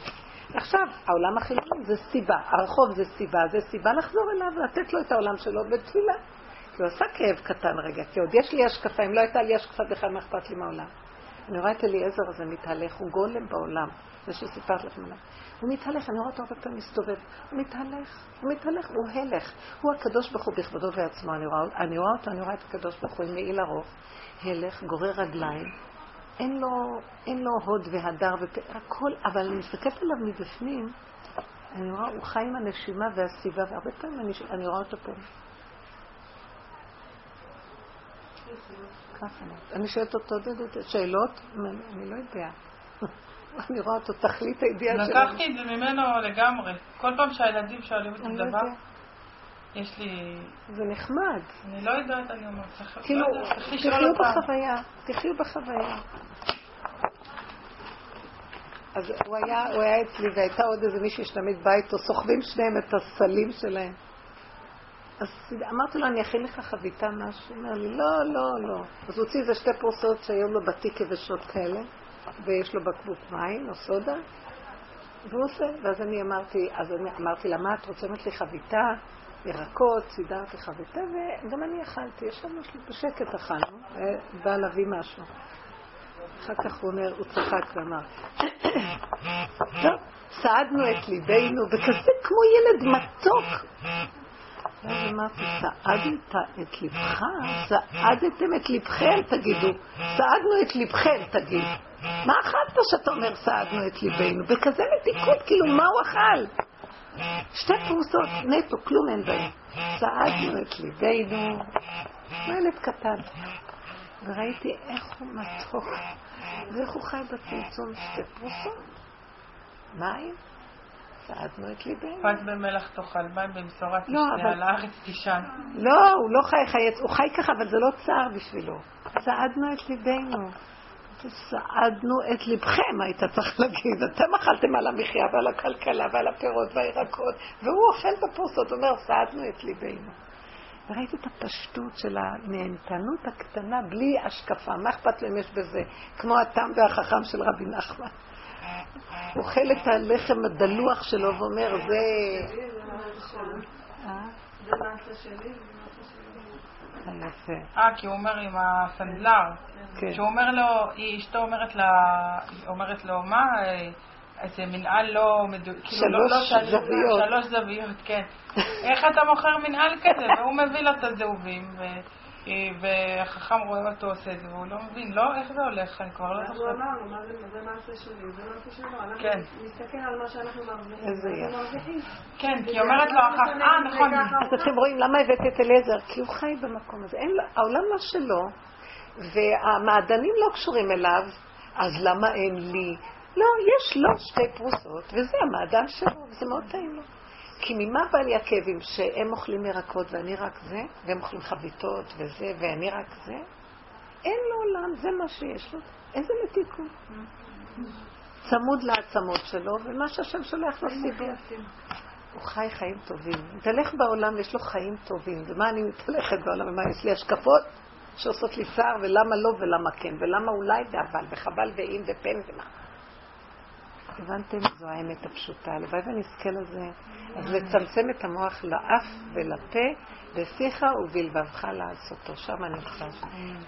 עכשיו, העולם החילוני זה סיבה, הרחוב זה סיבה, זה סיבה לחזור אליו ולתת לו את העולם שלו בתפילה. כי הוא עשה כאב קטן רגע, כי עוד יש לי השקפה, אם לא הייתה לי השקפה בכלל, מה אכפת לי מהעולם? אני רואה את אליעזר הזה מתהלך, הוא גולם בעולם, זה שסיפרת לכם עליו. הוא מתהלך, אני רואה אותו הרבה פעמים מסתובב, הוא מתהלך, הוא מתהלך, הוא הלך. הוא הקדוש ברוך הוא בכבודו ועצמו, אני רואה, אני רואה אותו, אני רואה את הקדוש ברוך הוא עם מעיל ארוך, הלך, גורר רגליים, אין לו, אין לו הוד והדר והכל, אבל אני מסתכלת עליו מבפנים, אני רואה, הוא חי עם הנשימה והסביבה, והרבה פעמים אני, אני רואה אותו פה. ככה. אני שואלת אותו שאלות, אני לא יודע. אני רואה אותו תכלית הידיעה שלו. לקחתי את זה ממנו לגמרי. כל פעם שהילדים שואלים אותי לא דבר, יש לי... זה נחמד. אני לא יודעת, אני אומרת, כאילו, תחיו בחוויה, תחיו בחוויה. אז הוא היה, הוא היה אצלי והייתה עוד איזה מישהי שתמיד בא איתו, סוחבים שניהם את הסלים שלהם. אז אמרתי לו, אני אכין לך חביתה משהו? הוא אומר לי, לא, לא, לא. אז הוא הוציא איזה שתי פרוסות שהיו לו בתיק יבשות כאלה, ויש לו בקבוק מים או סודה, והוא עושה, ואז אני אמרתי, אז אני אמרתי לה, מה את רוצה? אמרת לי חביתה, ירקות, סידרתי חביתה, וגם אני אכלתי, ישבנו בשקט אכלנו, בא להביא משהו. אחר כך הוא אומר, הוא צחק ואמר, טוב, סעדנו את ליבנו, וכזה כמו ילד מתוק. ואז אמרתי, סעדת את ליבך? סעדתם את ליבכם, תגידו. סעדנו את ליבכם, תגיד. מה אכלת שאתה אומר סעדנו את ליבנו? בכזה מתיקות, כאילו, מה הוא אכל? שתי פרוסות נטו, כלום אין בהן. סעדנו את ליבנו. ילד קטן. וראיתי איך הוא מתוק, ואיך הוא חי בצמצום שתי פרוסות. מים? סעדנו את ליבנו. פת במלח תאכל, מים במשורה לא, תשתה, אבל- על הארץ תישן. לא, הוא לא חי חי הוא חי ככה, אבל זה לא צער בשבילו. סעדנו את ליבנו. סעדנו את ליבכם, היית צריך להגיד. אתם אכלתם על המחיה ועל הכלכלה ועל הפירות והירקות, והוא אוכל בפרוסות, אומר, סעדנו את ליבנו. וראיתי את הפשטות של הנהנתנות הקטנה, בלי השקפה. מה אכפת לו אם יש בזה? כמו התם והחכם של רבי נחמן. אוכל את הלחם הדלוח שלו ואומר, זה... אה? זה מעשה שלי, שלי. אה, כי הוא אומר עם הסנדלר, כן. שהוא אומר לו, היא אשתו אומרת לה, אומרת לו, מה, אה, איזה מנהל לא מדויק, כאילו לא, שלוש לא, של- זוויות. שלוש זוויות, כן. איך אתה מוכר מנהל כזה? והוא מביא לו את הזהובים, ו- והחכם רואה אותו עושה את זה, והוא לא מבין, לא, איך זה הולך, אני כבר לא אנחנו זוכרת. אמרנו, מה זה- זה מעשה שלי, זה מעשה שלו. אנחנו כן. נסתכל על מה שאנחנו מרוויחים. איזה אנחנו יפה. מרוויחים. כן, כי היא אומרת לו, אחר אה, נכון, אז אתם רואים למה הבאת את אליעזר? כי הוא חי במקום הזה. העולם לא שלו, והמעדנים לא קשורים אליו, אז למה אין לי? לא, יש לו שתי פרוסות, וזה המעדן שלו, וזה מאוד טעים לו. כי ממה בא לי הכאבים? שהם אוכלים ירקות ואני רק זה, והם אוכלים חביתות וזה, ואני רק זה? אין לו עולם, זה מה שיש לו. איזה מתיקות. צמוד לעצמות שלו, ומה שהשם שולח לו סיבות. הוא חי חיים טובים. מתהלך בעולם, יש לו חיים טובים. ומה אני מתהלכת בעולם? ומה, יש לי השקפות שעושות לי צער, ולמה לא ולמה כן, ולמה אולי ואבל, וחבל ואם ופן ומה. הבנתם? זו האמת הפשוטה. הלוואי ונזכה לזה. אז לצמצם את המוח לאף ולפה, בשיחה ובלבבך לעשותו. שם נמצא.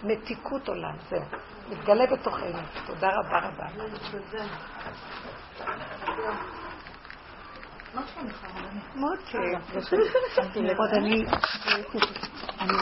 מתיקות עולם, זהו. מתגלה בתוכנו. תודה רבה רבה. אני... אני